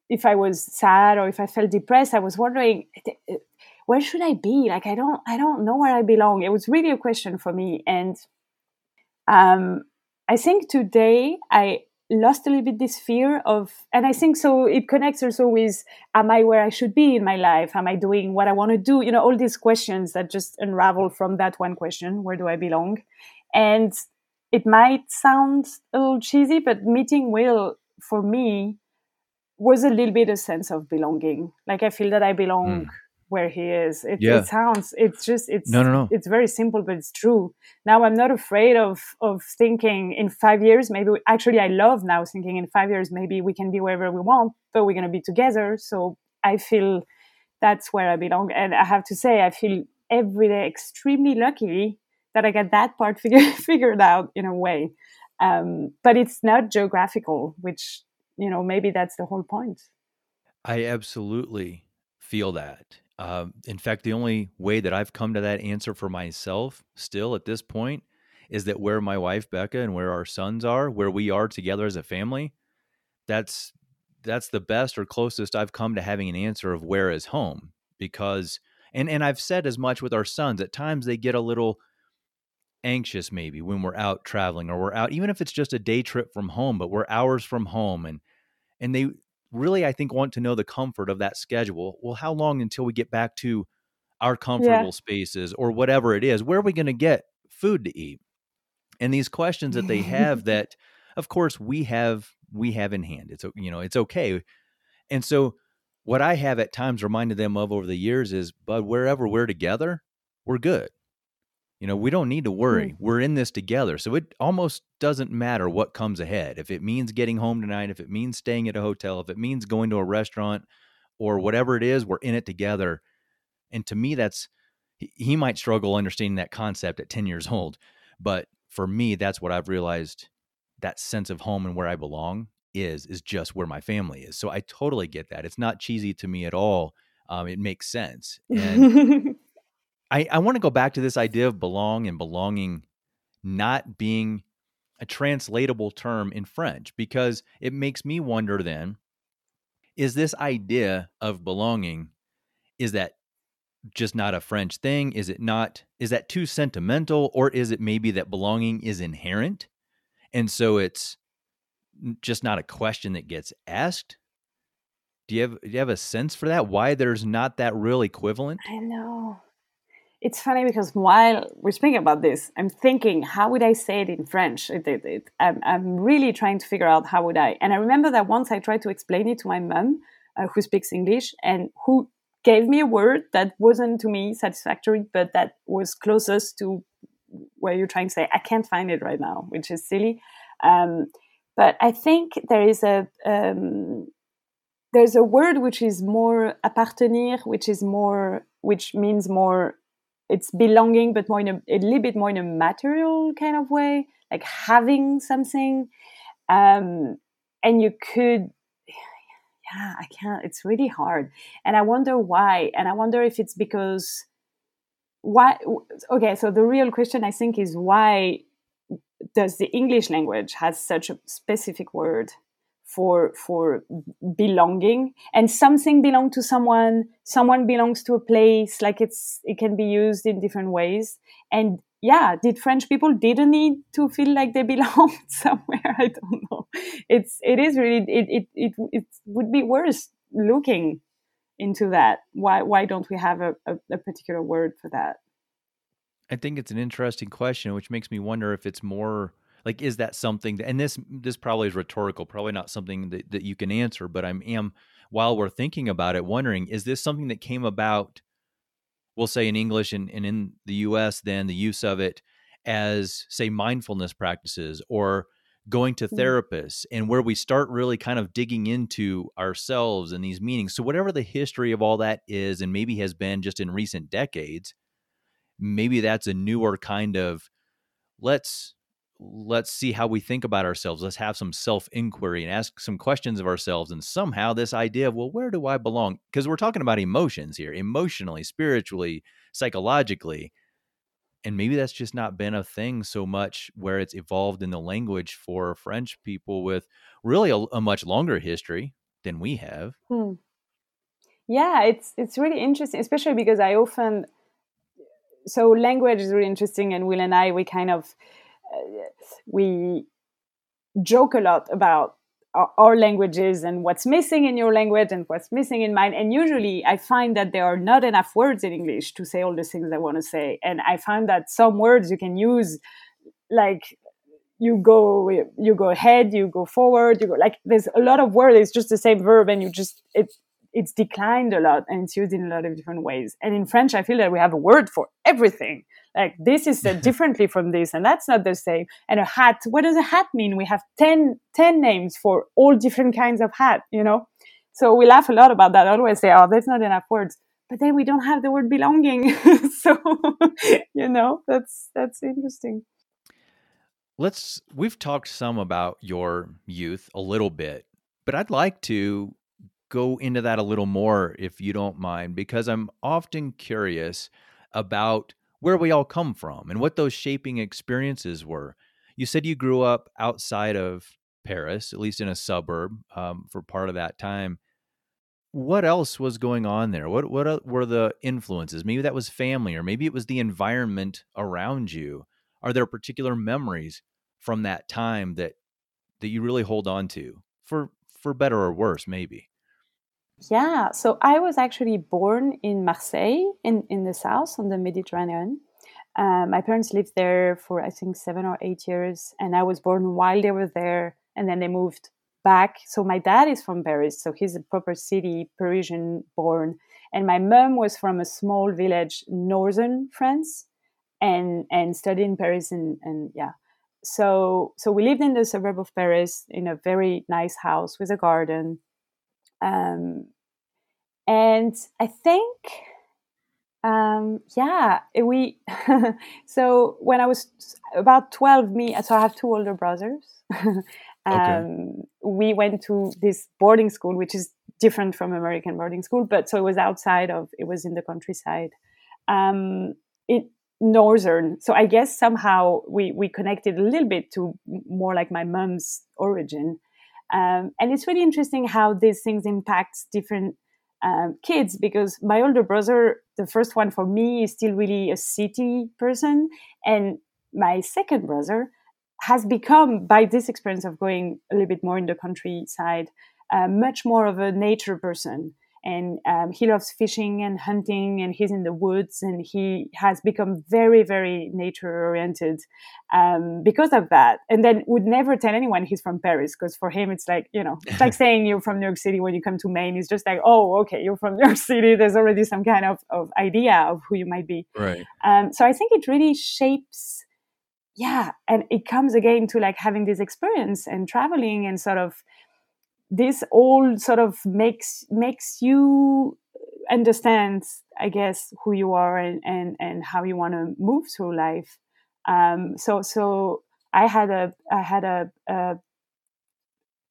if I was sad or if I felt depressed, I was wondering where should I be? Like I don't I don't know where I belong. It was really a question for me, and um, I think today I lost a little bit this fear of and i think so it connects also with am i where i should be in my life? Am i doing what i want to do? You know all these questions that just unravel from that one question where do i belong? And it might sound a little cheesy but meeting will for me was a little bit a sense of belonging. Like i feel that i belong mm where he is. It, yeah. it sounds it's just it's no, no, no. it's very simple, but it's true. Now I'm not afraid of of thinking in five years. Maybe actually I love now thinking in five years maybe we can be wherever we want, but we're gonna be together. So I feel that's where I belong, and I have to say I feel every day extremely lucky that I get that part [LAUGHS] figured figured out in a way. Um, but it's not geographical, which you know maybe that's the whole point. I absolutely feel that um, in fact, the only way that I've come to that answer for myself still at this point is that where my wife Becca and where our sons are, where we are together as a family, that's that's the best or closest I've come to having an answer of where is home. Because and and I've said as much with our sons. At times they get a little anxious maybe when we're out traveling or we're out even if it's just a day trip from home, but we're hours from home and and they really, I think, want to know the comfort of that schedule. Well, how long until we get back to our comfortable yeah. spaces or whatever it is? Where are we going to get food to eat? And these questions that they have [LAUGHS] that, of course, we have we have in hand. It's you know it's okay. And so, what I have at times reminded them of over the years is, but wherever we're together, we're good. You know, we don't need to worry. Mm. We're in this together. So it almost doesn't matter what comes ahead. If it means getting home tonight, if it means staying at a hotel, if it means going to a restaurant or whatever it is, we're in it together. And to me, that's, he might struggle understanding that concept at 10 years old. But for me, that's what I've realized that sense of home and where I belong is, is just where my family is. So I totally get that. It's not cheesy to me at all. Um, it makes sense. And [LAUGHS] I, I want to go back to this idea of belong and belonging not being a translatable term in French because it makes me wonder then is this idea of belonging is that just not a French thing? Is it not is that too sentimental or is it maybe that belonging is inherent and so it's just not a question that gets asked? Do you have do you have a sense for that why there's not that real equivalent? I know. It's funny because while we're speaking about this, I'm thinking, how would I say it in French? It, it, it, I'm, I'm really trying to figure out how would I. And I remember that once I tried to explain it to my mom, uh, who speaks English, and who gave me a word that wasn't to me satisfactory, but that was closest to where you're trying to say. I can't find it right now, which is silly. Um, but I think there is a um, there's a word which is more appartenir, which is more which means more it's belonging, but more in a, a, little bit more in a material kind of way, like having something. Um, and you could, [SIGHS] yeah, I can't, it's really hard. And I wonder why. And I wonder if it's because, why, okay, so the real question I think is why does the English language has such a specific word for for belonging. And something belong to someone someone belongs to a place like it's it can be used in different ways. And yeah did french people didn't need to feel like they [LAUGHS] belonged somewhere? I don't know. It's it is really it it it, it would be worth looking into that. Why why don't we have a, a, a particular word for that? I think it's an interesting question which makes me wonder if it's more like is that something that, and this this probably is rhetorical probably not something that, that you can answer but i am while we're thinking about it wondering is this something that came about we'll say in english and, and in the us then the use of it as say mindfulness practices or going to mm. therapists and where we start really kind of digging into ourselves and these meanings so whatever the history of all that is and maybe has been just in recent decades maybe that's a newer kind of let's let's see how we think about ourselves. Let's have some self inquiry and ask some questions of ourselves. And somehow, this idea of, well, where do I belong? Because we're talking about emotions here, emotionally, spiritually, psychologically. And maybe that's just not been a thing so much where it's evolved in the language for French people with really a, a much longer history than we have. Hmm. Yeah, it's it's really interesting, especially because I often so language is really interesting, and Will and I we kind of we joke a lot about our, languages and what's missing in your language and what's missing in mine. And usually I find that there are not enough words in English to say all the things I want to say. And I find that some words you can use like you go you go ahead you go forward you go like there's a lot of words it's just the same verb and you just it it's declined a lot and it's used in a lot of different ways. And in french i feel that we have a word for everything. Like this is said [LAUGHS] differently from this and that's not the same. And a hat what does a hat mean? We have 10, 10 names for all different kinds of hat you know? So we laugh a lot about that. I always say oh there's not enough words. But then we don't have the word belonging. [LAUGHS] So you know that's that's interesting. Let's we've talked some about your youth a little bit but i'd like to go into that a little more if you don't mind because i'm often curious about where we all come from and what those shaping experiences were. You said you grew up outside of Paris, at least in a suburb, um, for part of that time. What else was going on there? What what were the influences? Maybe that was family, or maybe it was the environment around you. Are there particular memories from that time that that you really hold on to, for for better or worse, maybe? Yeah, so I was actually born in Marseille, in, in the south, on the Mediterranean. Uh, my parents lived there for, I think, seven or eight years, and I was born while they were there, and then they moved back. So my dad is from Paris, so he's a proper city Parisian born, and my mom was from a small village, northern France, and and studied in Paris, and and yeah. So so we lived in the suburb of Paris in a very nice house with a garden um, and I think, um, yeah, we. [LAUGHS] so when I was about twelve, me so I have two older brothers. [LAUGHS] um, okay. We went to this boarding school, which is different from American boarding school, but so it was outside of. It was in the countryside. Um, it northern so i guess somehow we we connected a little bit to more like my mom's origin um, and it's really interesting how these things impact different um, kids because my older brother, the first one for me, is still really a city person. And my second brother has become, by this experience of going a little bit more in the countryside, uh, much more of a nature person. And um, he loves fishing and hunting and he's in the woods and he has become very very nature oriented um, because of that. And then would never tell anyone he's from paris because for him it's like you know it's like [LAUGHS] saying you're from new york city when you come to maine. It's just like oh okay you're from [LAUGHS] new york city. There's already some kind of, of idea of who you might be. Right. Um, so i think it really shapes yeah and it comes again to like having this experience and traveling and sort of this all sort of makes makes you understand i guess who you are and and, and how you want to move through life. Um, so so i had a i had a, a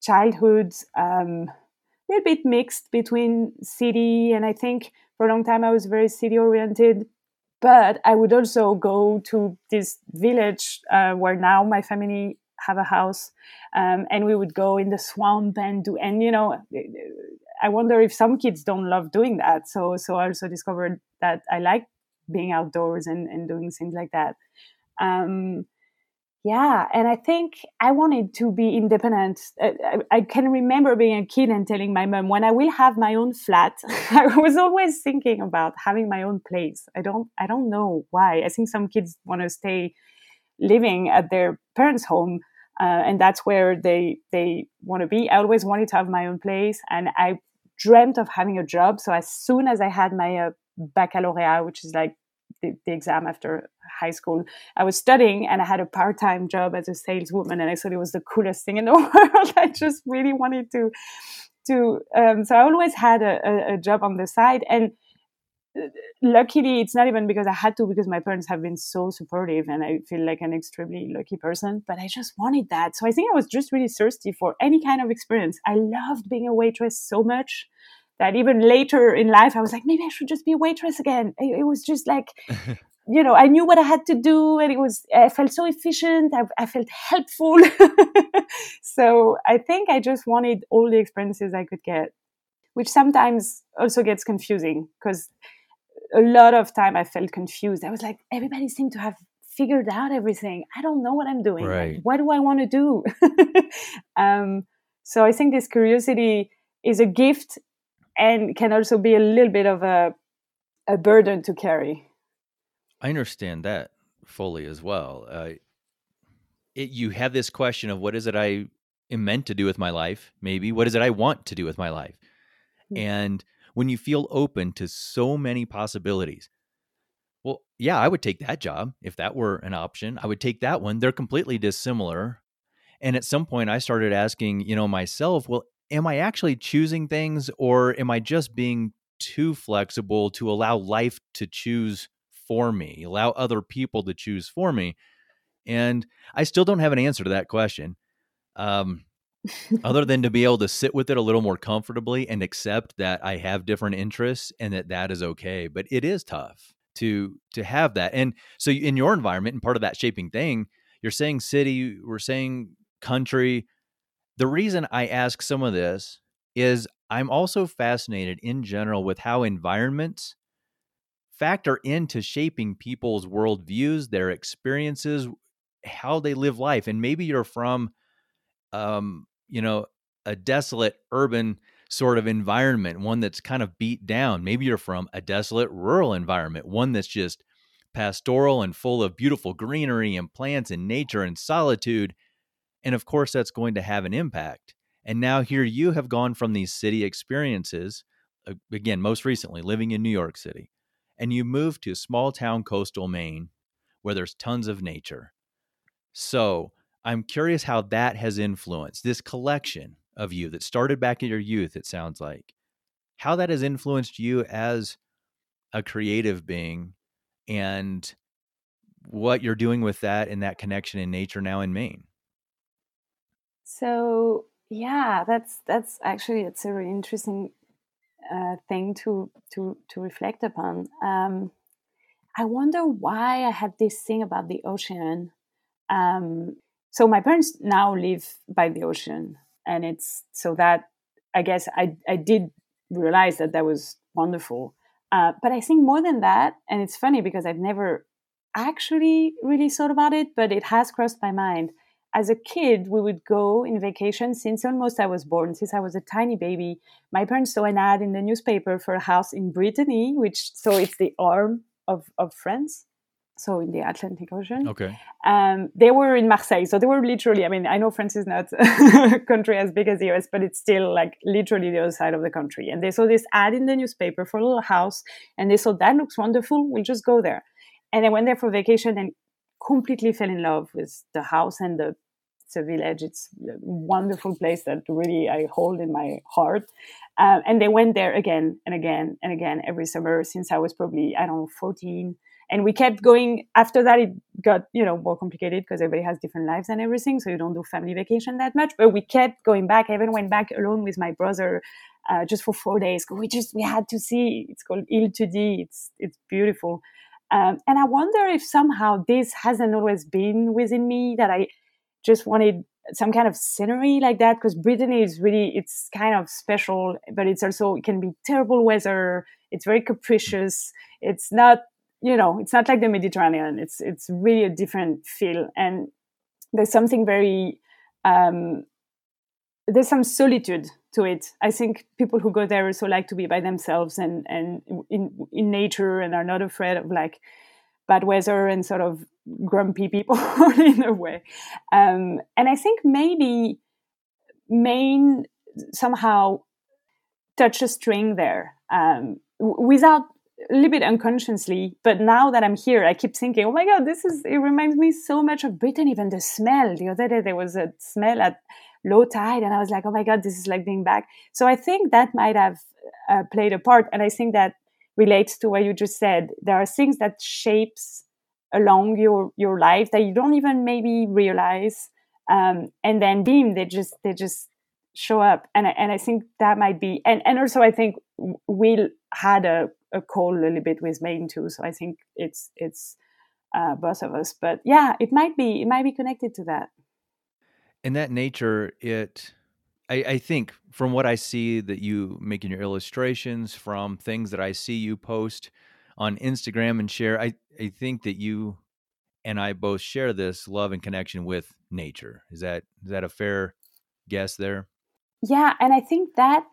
childhood um, a little bit mixed between city and i think for a long time i was very city oriented but i would also go to this village uh, where now my family have a house um, and we would go in the swamp and do and you know i wonder if some kids don't love doing that. So so i also discovered that i like being outdoors and, and doing things like that. Um, yeah and i think i wanted to be independent. I, I, can remember being a kid and telling my mom when i will have my own flat [LAUGHS] i was always thinking about having my own place. I don't i don't know why. I think some kids want to stay living at their parents home uh, and that's where they they want to be. I always wanted to have my own place, and I dreamt of having a job. So as soon as I had my uh, baccalaureate, which is like the, the, exam after high school, I was studying, and I had a part time job as a saleswoman, and I thought it was the coolest thing in the [LAUGHS] world. I just really wanted to to. Um, so I always had a, a, a job on the side, and luckily it's not even because i had to because my parents have been so supportive and i feel like an extremely lucky person but i just wanted that. So i think i was just really thirsty for any kind of experience. I loved being a waitress so much that even later in life i was like maybe i should just be a waitress again. It, it was just like [LAUGHS] you know i knew what i had to do and it was i felt so efficient. I, I felt helpful. [LAUGHS] So i think i just wanted all the experiences i could get which sometimes also gets confusing because a lot of time I felt confused. I was like, everybody seemed to have figured out everything. I don't know what I'm doing. Right. What do I want to do? [LAUGHS] um, so I think this curiosity is a gift and can also be a little bit of a a burden to carry. I understand that fully as well. Uh, it, you have this question of what is it I am meant to do with my life? Maybe what is it I want to do with my life? Mm-hmm. And when you feel open to so many possibilities. Well, yeah, I would take that job if that were an option. I would take that one. They're completely dissimilar. And at some point I started asking, you know, myself, well, am I actually choosing things or am I just being too flexible to allow life to choose for me, allow other people to choose for me? And I still don't have an answer to that question. Um, other than to be able to sit with it a little more comfortably and accept that I have different interests and that that is okay. But it is tough to to have that. And so in your environment and part of that shaping thing, you're saying city, we're saying country. The reason I ask some of this is I'm also fascinated in general with how environments factor into shaping people's worldviews, their experiences, how they live life. And maybe you're from um, you know, a desolate urban sort of environment, one that's kind of beat down. Maybe you're from a desolate rural environment, one that's just pastoral and full of beautiful greenery and plants and nature and solitude. And of course, that's going to have an impact. And now here you have gone from these city experiences, uh, again, most recently living in New York City, and you moved to small town coastal Maine where there's tons of nature. So, I'm curious how that has influenced this collection of you that started back in your youth, it sounds like, how that has influenced you as a creative being and what you're doing with that and that connection in nature now in Maine. So yeah, that's that's actually it's a really interesting uh, thing to to to reflect upon. Um, I wonder why I had this thing about the ocean. Um, so my parents now live by the ocean and it's so that i guess i, I did realize that that was wonderful. Uh, but i think more than that and it's funny because i've never actually really thought about it but it has crossed my mind. As a kid, we would go in vacation since almost I was born, since I was a tiny baby. My parents saw an ad in the newspaper for a house in Brittany, which so it's the arm of, of France, so in the Atlantic Ocean. Okay. Um, they were in Marseille, so they were literally. I mean, I know France is not [LAUGHS] a country as big as the US, but it's still like literally the other side of the country. And they saw this ad in the newspaper for a little house, and they thought that looks wonderful. We'll just go there. And I went there for vacation and completely fell in love with the house and the it's a village. It's a wonderful place that really I hold in my heart. Uh, and they went there again and again and again every summer since I was probably I don't know 14. And we kept going. After that, it got you know more complicated because everybody has different lives and everything, so you don't do family vacation that much. But we kept going back. I even went back alone with my brother uh, just for four days. We just we had to see. It's called Ile Tudy. It's it's beautiful. Um, and I wonder if somehow this hasn't always been within me that I just wanted some kind of scenery like that because Brittany is really it's kind of special, but it's also it can be terrible weather. It's very capricious. It's not you know it's not like the Mediterranean. It's it's really a different feel, and there's something very um, there's some solitude to it. I think people who go there also like to be by themselves and and in in nature and are not afraid of like bad weather and sort of grumpy people [LAUGHS] in a way. Um, and I think maybe Maine somehow touched a string there um, without a little bit unconsciously. But now that I'm here, I keep thinking, oh my God, this is, it reminds me so much of Britain, even the smell. The other day, there was a smell at low tide, and I was like, oh my God, this is like being back. So I think that might have uh, played a part. And I think that relates to what you just said. There are things that shapes along your your life that you don't even maybe realize, um, and then beam they just they just show up. And I, and I think that might be and and also I think Will had a a call a little bit with Maine too. So I think it's it's uh, both of us. But yeah, it might be it might be connected to that. In that nature, it I, I think from what I see that you making your illustrations, from things that I see you post on Instagram and share, I, I think that you and I both share this love and connection with nature. Is that is that a fair guess there? Yeah, and I think that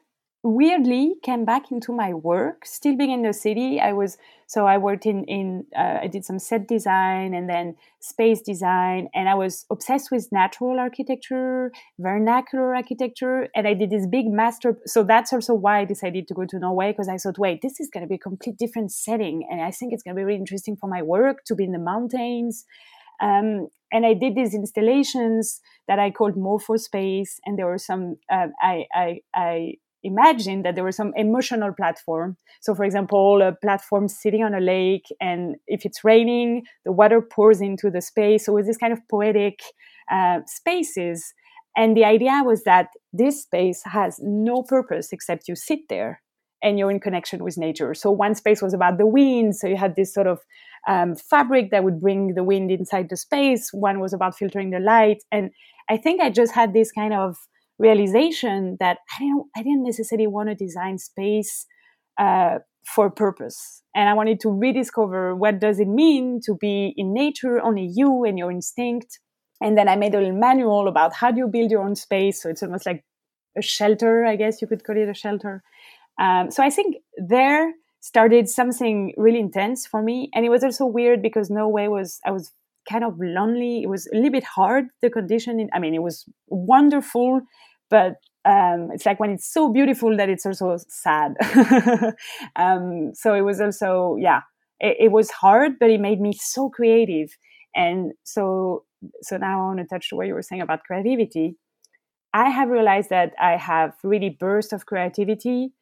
weirdly came back into my work still being in the city i was so i worked in in uh, i did some set design and then space design and i was obsessed with natural architecture vernacular architecture and i did this big master so that's also why i decided to go to norway because i thought wait this is going to be a complete different setting and i think it's going to be really interesting for my work to be in the mountains um, and I did these installations that I called Morphospace, and there were some. Uh, I, I I imagine that there was some emotional platform. So, for example, a platform sitting on a lake, and if it's raining, the water pours into the space. So, with this kind of poetic uh, spaces. And the idea was that this space has no purpose except you sit there and you're in connection with nature. So, one space was about the wind. So, you had this sort of um, fabric that would bring the wind inside the space. One was about filtering the light. And I think I just had this kind of realization that I didn't I didn't necessarily want to design space uh, for purpose, and I wanted to rediscover what does it mean to be in nature, only you and your instinct. And then I made a little manual about how do you build your own space. So it's almost like a shelter, I guess you could call it a shelter. Um, so I think there started something really intense for me, and it was also weird because Norway was I was kind of lonely. It was a little bit hard, the condition. I mean, it was wonderful, but um, it's like when it's so beautiful that it's also sad. [LAUGHS] um, so it was also, yeah, it, it, was hard, but it made me so creative. And so, so now I want to touch to what you were saying about creativity. I have realized that I have really bursts of creativity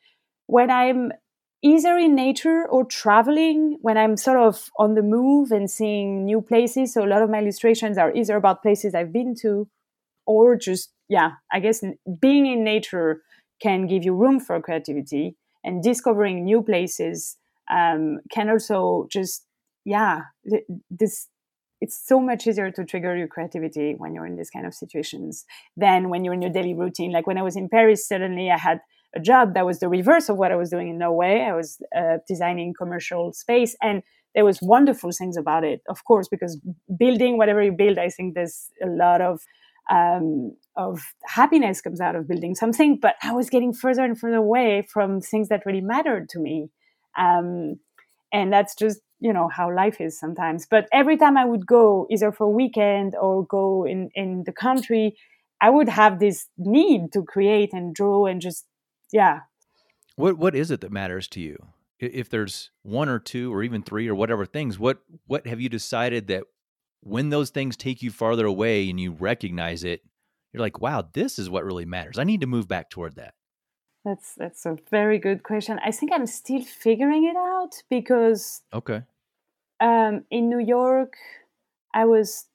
when I'm either in nature or traveling when i'm sort of on the move and seeing new places so a lot of my illustrations are either about places i've been to or just yeah i guess being in nature can give you room for creativity and discovering new places um, can also just yeah this it's so much easier to trigger your creativity when you're in these kind of situations than when you're in your daily routine like when i was in paris suddenly i had a job that was the reverse of what I was doing in Norway. I was uh, designing commercial space, and there was wonderful things about it, of course, because building whatever you build, I think there's a lot of um, of happiness comes out of building something. But I was getting further and further away from things that really mattered to me. Um, and that's just you know how life is sometimes but every time i would go either for a weekend or go in in the country i would have this need to create and draw and just yeah what what is it that matters to you if there's one or two or even three or whatever things what what have you decided that when those things take you farther away and you recognize it you're like wow this is what really matters i need to move back toward that that's that's a very good question. I think I'm still figuring it out because okay. Um, in New York, I was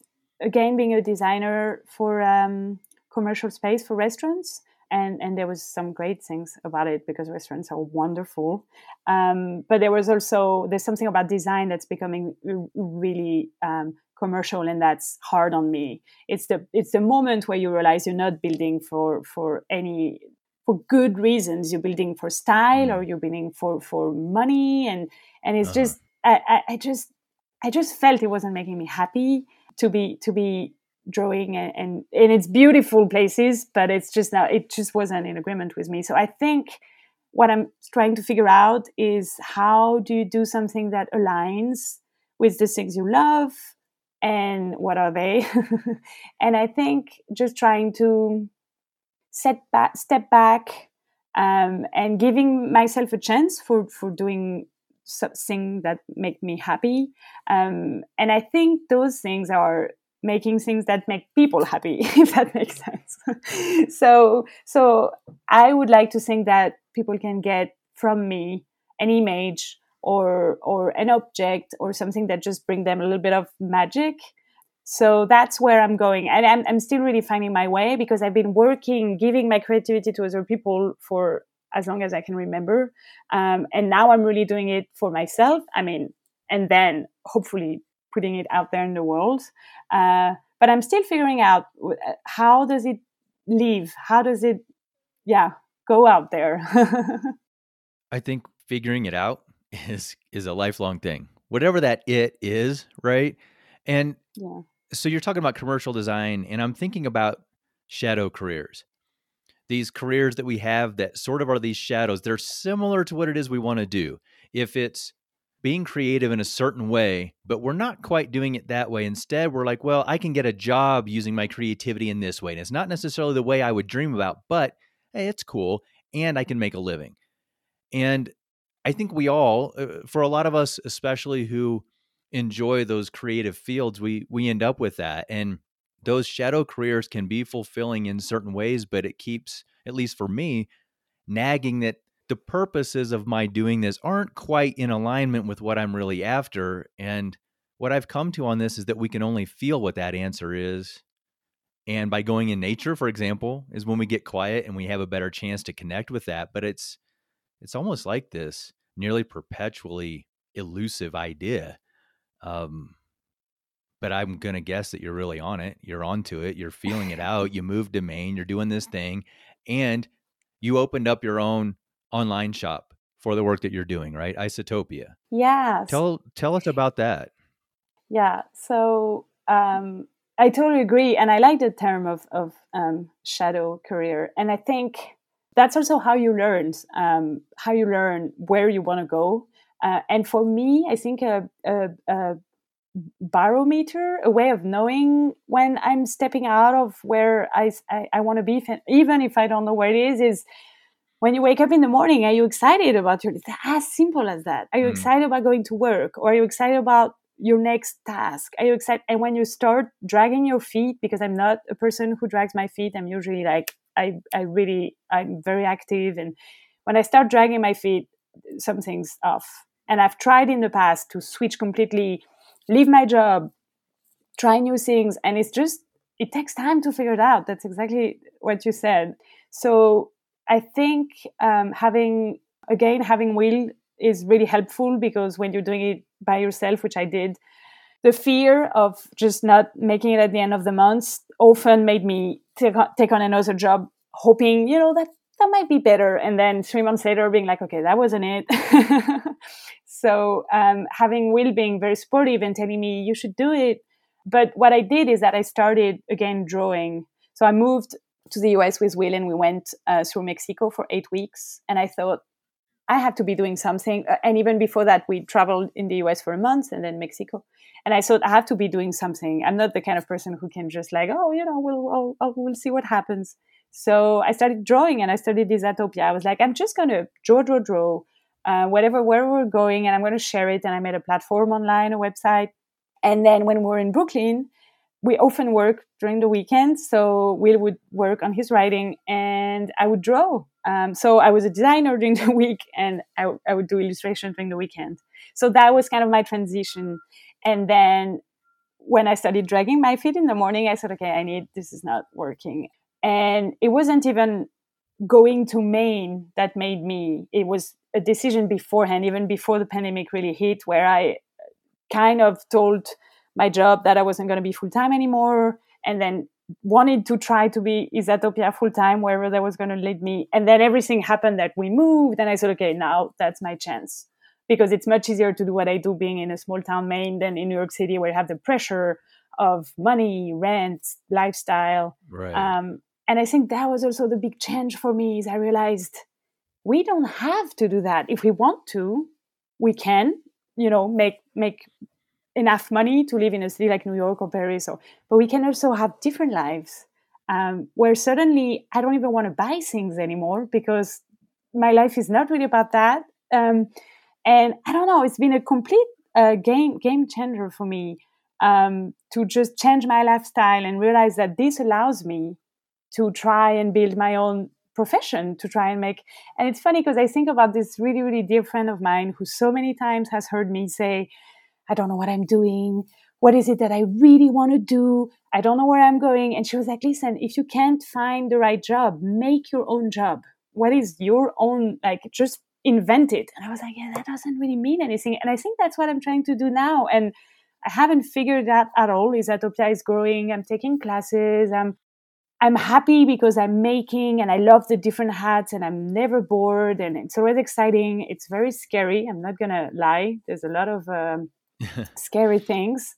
again being a designer for um, commercial space for restaurants, and and there was some great things about it because restaurants are wonderful. Um, but there was also there's something about design that's becoming really um, commercial and that's hard on me it's the it's the moment where you realize you're not building for for any for good reasons. You're building for style mm. or you're building for for money, and and it's uh-huh. just I, I, I just I just felt it wasn't making me happy to be to be drawing and, and and it's beautiful places, but it's just now it just wasn't in agreement with me. So I think what I'm trying to figure out is how do you do something that aligns with the things you love and what are they? [LAUGHS] and I think just trying to set back, step back, um, and giving myself a chance for for doing something that make me happy. Um, and I think those things are making things that make people happy, [LAUGHS] if that makes sense. [LAUGHS] so so I would like to think that people can get from me an image or or an object or something that just bring them a little bit of magic. So that's where i'm going. And I'm, I'm still really finding my way because i've been working giving my creativity to other people for as long as i can remember. Um, and now i'm really doing it for myself i mean and then hopefully putting it out there in the world. Uh, but i'm still figuring out uh, how does it leave? How does it yeah go out there? [LAUGHS] I think figuring it out is is a lifelong thing whatever that it is right and yeah so you're talking about commercial design, and I'm thinking about shadow careers. These careers that we have that sort of are these shadows, they're similar to what it is we want to do. If it's being creative in a certain way, but we're not quite doing it that way. Instead, we're like, well, I can get a job using my creativity in this way. And it's not necessarily the way I would dream about, but hey, it's cool. And I can make a living. And I think we all, uh, for a lot of us, especially who enjoy those creative fields, we we end up with that. And those shadow careers can be fulfilling in certain ways, but it keeps, at least for me, nagging that the purposes of my doing this aren't quite in alignment with what I'm really after. And what I've come to on this is that we can only feel what that answer is. And by going in nature, for example, is when we get quiet and we have a better chance to connect with that. But it's it's almost like this nearly perpetually elusive idea um, but I'm going to guess that you're really on it. You're onto it. You're feeling it [LAUGHS] out. You moved domain. You're doing this thing. And you opened up your own online shop for the work that you're doing, right? Isatopia. Yeah. Tell tell us about that. Yeah. So um, I totally agree, and I like the term of of um, shadow career, and I think that's also how you learn um, how you learn where you want to go uh, and for me, I think a, a, a, barometer, a way of knowing when I'm stepping out of where I, I, I want to be, even if I don't know where it is, is when you wake up in the morning, are you excited about your, it's as simple as that. Are you mm. excited about going to work? Or are you excited about your next task? Are you excited? And when you start dragging your feet, because I'm not a person who drags my feet, I'm usually like, I, I really, I'm very active. And when I start dragging my feet, something's off and I've tried in the past to switch completely, leave my job, try new things. And it's just, it takes time to figure it out. That's exactly what you said. So I think um, having, again, having will is really helpful because when you're doing it by yourself, which I did, the fear of just not making it at the end of the month often made me take on, another job hoping you know that that might be better. And then three months later being like okay that wasn't it. [LAUGHS] So um, having will being very supportive and telling me you should do it. But what i did is that i started again drawing. So I moved to the US with Will and we went uh, through Mexico for eight weeks. And I thought, I have to be doing something. Uh, and even before that, we traveled in the US for a month and then Mexico. And I thought, I have to be doing something. I'm not the kind of person who can just like, oh, you know, we'll, I'll, we'll see what happens. So I started drawing and I studied Disatopia. I was like, I'm just to draw, draw, draw, uh, whatever, where we're going, and I'm going to share it. And I made a platform online, a website. And then when we were in Brooklyn, we often work during the weekend. So Will would work on his writing and I would draw. Um, so I was a designer during [LAUGHS] the week and I, I would do illustration during the weekend. So that was kind of my transition. And then when I started dragging my feet in the morning, I said, okay, I need, this is not working. And it wasn't even going to Maine that made me, it was a decision beforehand, even before the pandemic really hit, where I kind of told my job that I wasn't going to be full time anymore, and then wanted to try to be Disatopia full time wherever that was going to lead me. And then everything happened that we moved, and I said, okay, now that's my chance because it's much easier to do what I do being in a small town Maine than in New York City where you have the pressure of money, rent, lifestyle. Right. Um, and I think that was also the big change for me is I realized we don't have to do that. If we want to, we can, you know, make make enough money to live in a city like New York or Paris, or, but we can also have different lives um, where suddenly I don't even want to buy things anymore because my life is not really about that. Um, and I don't know, it's been a complete uh, game game changer for me um, to just change my lifestyle and realize that this allows me to try and build my own profession to try and make and it's funny because i think about this really really dear friend of mine who so many times has heard me say I don't know what I'm doing. What is it that I really want to do? I don't know where I'm going. And she was like, listen, if you can't find the right job, make your own job. What is your own, like, just invent it. And I was like, yeah, that doesn't really mean anything. And I think that's what I'm trying to do now. And I haven't figured that at all. Is that Disatopia is growing. I'm taking classes. I'm I'm happy because I'm making and I love the different hats and I'm never bored and it's always exciting. It's very scary. I'm not gonna lie. There's a lot of um, [LAUGHS] scary things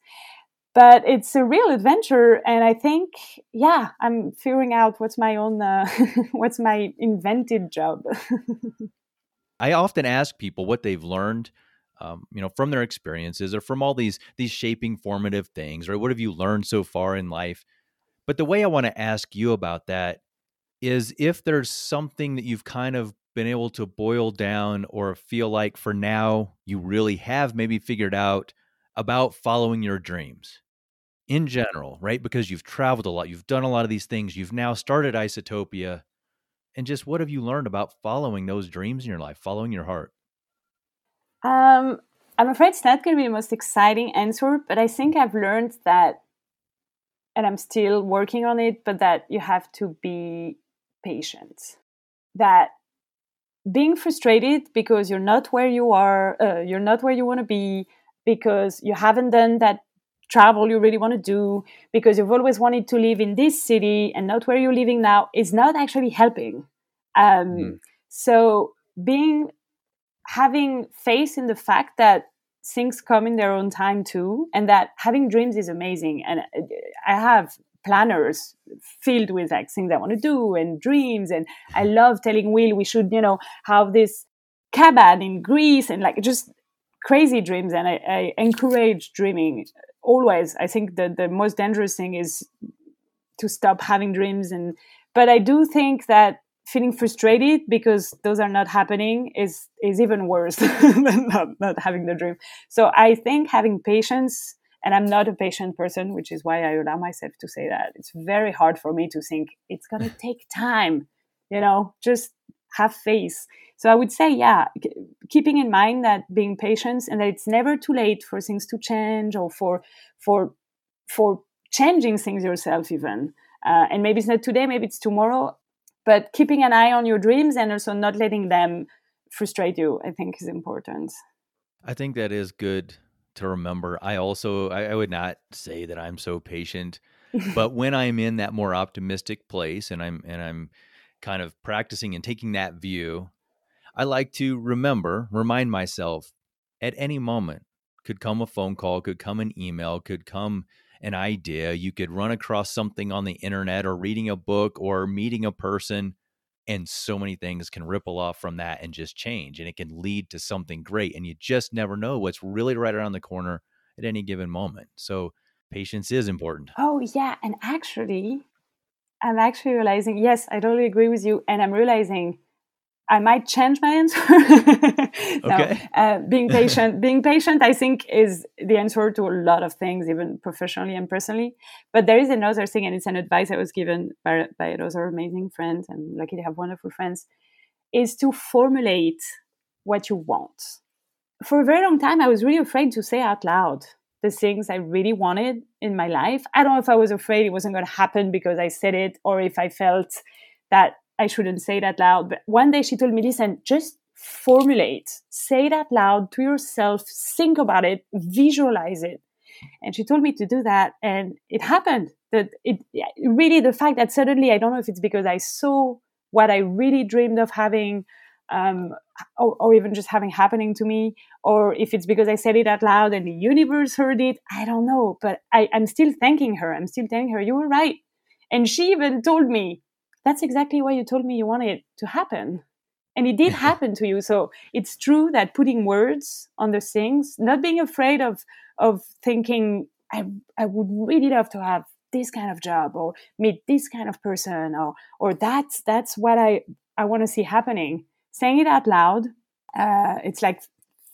but it's a real adventure and i think yeah i'm figuring out what's my own uh, [LAUGHS] what's my invented job. [LAUGHS] I often ask people what they've learned um, you know from their experiences or from all these these shaping formative things right? What have you learned so far in life? But the way i want to ask you about that is if there's something that you've kind of been able to boil down or feel like for now you really have maybe figured out about following your dreams in general, right? Because you've traveled a lot, you've done a lot of these things, you've now started Isatopia. And just what have you learned about following those dreams in your life, following your heart? Um, I'm afraid it's not going to be the most exciting answer, but I think I've learned that, and I'm still working on it, but that you have to be patient. That being frustrated because you're not where you are, uh, you're not where you want to be, because you haven't done that travel you really want to do, because you've always wanted to live in this city and not where you're living now, is not actually helping. Um, mm. So being having faith in the fact that things come in their own time too, and that having dreams is amazing. And uh, I have planners filled with like things I want to do and dreams. And I love telling Will we should, you know, have this cabin in Greece and like just crazy dreams. And I, I encourage dreaming always. I think that the most dangerous thing is to stop having dreams. And but I do think that feeling frustrated because those are not happening is is even worse [LAUGHS] than not, not having the dream. So I think having patience and i'm not a patient person which is why i allow myself to say that. It's very hard for me to think it's going [LAUGHS] to take time you know just have faith. So i would say yeah keeping in mind that being patient and that it's never too late for things to change or for for for changing things yourself even. Uh, and maybe it's not today maybe it's tomorrow but keeping an eye on your dreams and also not letting them frustrate you i think is important. I think that is good to remember. I also I, I would not say that I'm so patient, [LAUGHS] but when I'm in that more optimistic place and I'm and I'm kind of practicing and taking that view, I like to remember, remind myself at any moment could come a phone call, could come an email, could come an idea, you could run across something on the internet or reading a book or meeting a person and so many things can ripple off from that and just change and it can lead to something great and you just never know what's really right around the corner at any given moment. So patience is important. Oh yeah, and actually I'm actually realizing yes, I totally agree with you and I'm realizing I might change my answer. [LAUGHS] no, okay. Uh, being patient, being patient, I think is the answer to a lot of things, even professionally and personally. But there is another thing, and it's an advice I was given by, by another amazing friends. I'm lucky to have wonderful friends. Is to formulate what you want. For a very long time, I was really afraid to say out loud the things I really wanted in my life. I don't know if I was afraid it wasn't going to happen because I said it, or if I felt that I shouldn't say that loud. But one day she told me, listen, just formulate, say it out loud to yourself, think about it, visualize it. And she told me to do that. And it happened that it really, the fact that suddenly, I don't know if it's because I saw what I really dreamed of having, um, or, or, even just having happening to me, or if it's because I said it out loud and the universe heard it, I don't know. But I, I'm still thanking her. I'm still telling her, you were right. And she even told me, that's exactly why you told me you wanted it to happen. And it did [LAUGHS] happen to you. So it's true that putting words on the things not being afraid of of thinking i i would really love to have this kind of job or meet this kind of person or or that's that's what i i want to see happening. Saying it out loud uh, it's like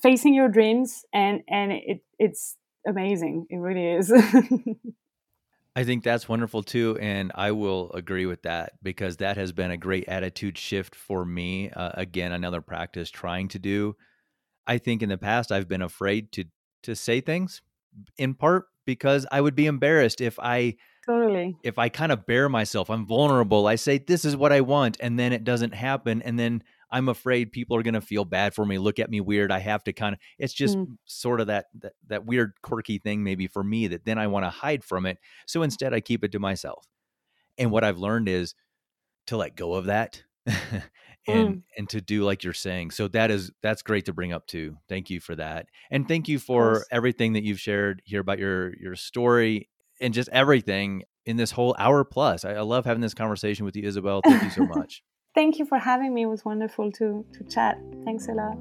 facing your dreams and and it it's amazing. It really is [LAUGHS] I think that's wonderful too. And I will agree with that because that has been a great attitude shift for me. Uh, again, another practice trying to do. I think in the past I've been afraid to to say things in part because I would be embarrassed if I totally if I kind of bare myself, I'm vulnerable. I say this is what I want and then it doesn't happen and then I'm afraid people are going to feel bad for me, look at me weird. I have to kind of it's just mm. sort of that, that that weird quirky thing maybe for me that then I want to hide from it. So instead I keep it to myself. And what I've learned is to let go of that [LAUGHS] and mm. and to do like you're saying. So that is that's great to bring up too. Thank you for that. And thank you for everything that you've shared here about your your story and just everything in this whole hour plus. I, I love having this conversation with you, Isabel. Thank you so much. Thank you for having me. It was wonderful to, to chat. Thanks a lot.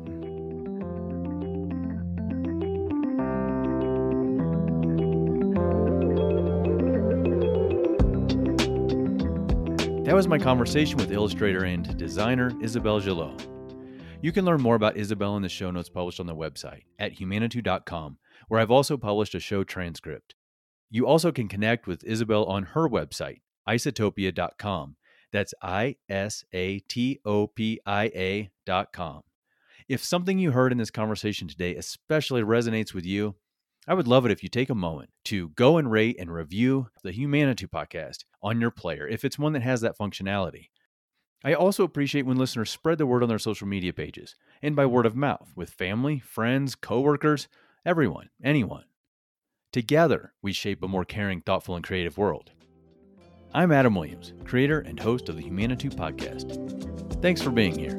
That was my conversation with illustrator and designer Isabel Gillot. You can learn more about Isabel in the show notes published on the website at humanitou.com, where I've also published a show transcript. You also can connect with Isabel on her website, isatopia.com, that's I S A T O P I A dot com. If something you heard in this conversation today especially resonates with you, I would love it if you take a moment to go and rate and review the Humanitou podcast on your player if it's one that has that functionality. I also appreciate when listeners spread the word on their social media pages and by word of mouth with family, friends, coworkers, everyone, anyone. Together, we shape a more caring, thoughtful, and creative world. I'm Adam Williams, creator and host of the Humanitou Podcast. Thanks for being here.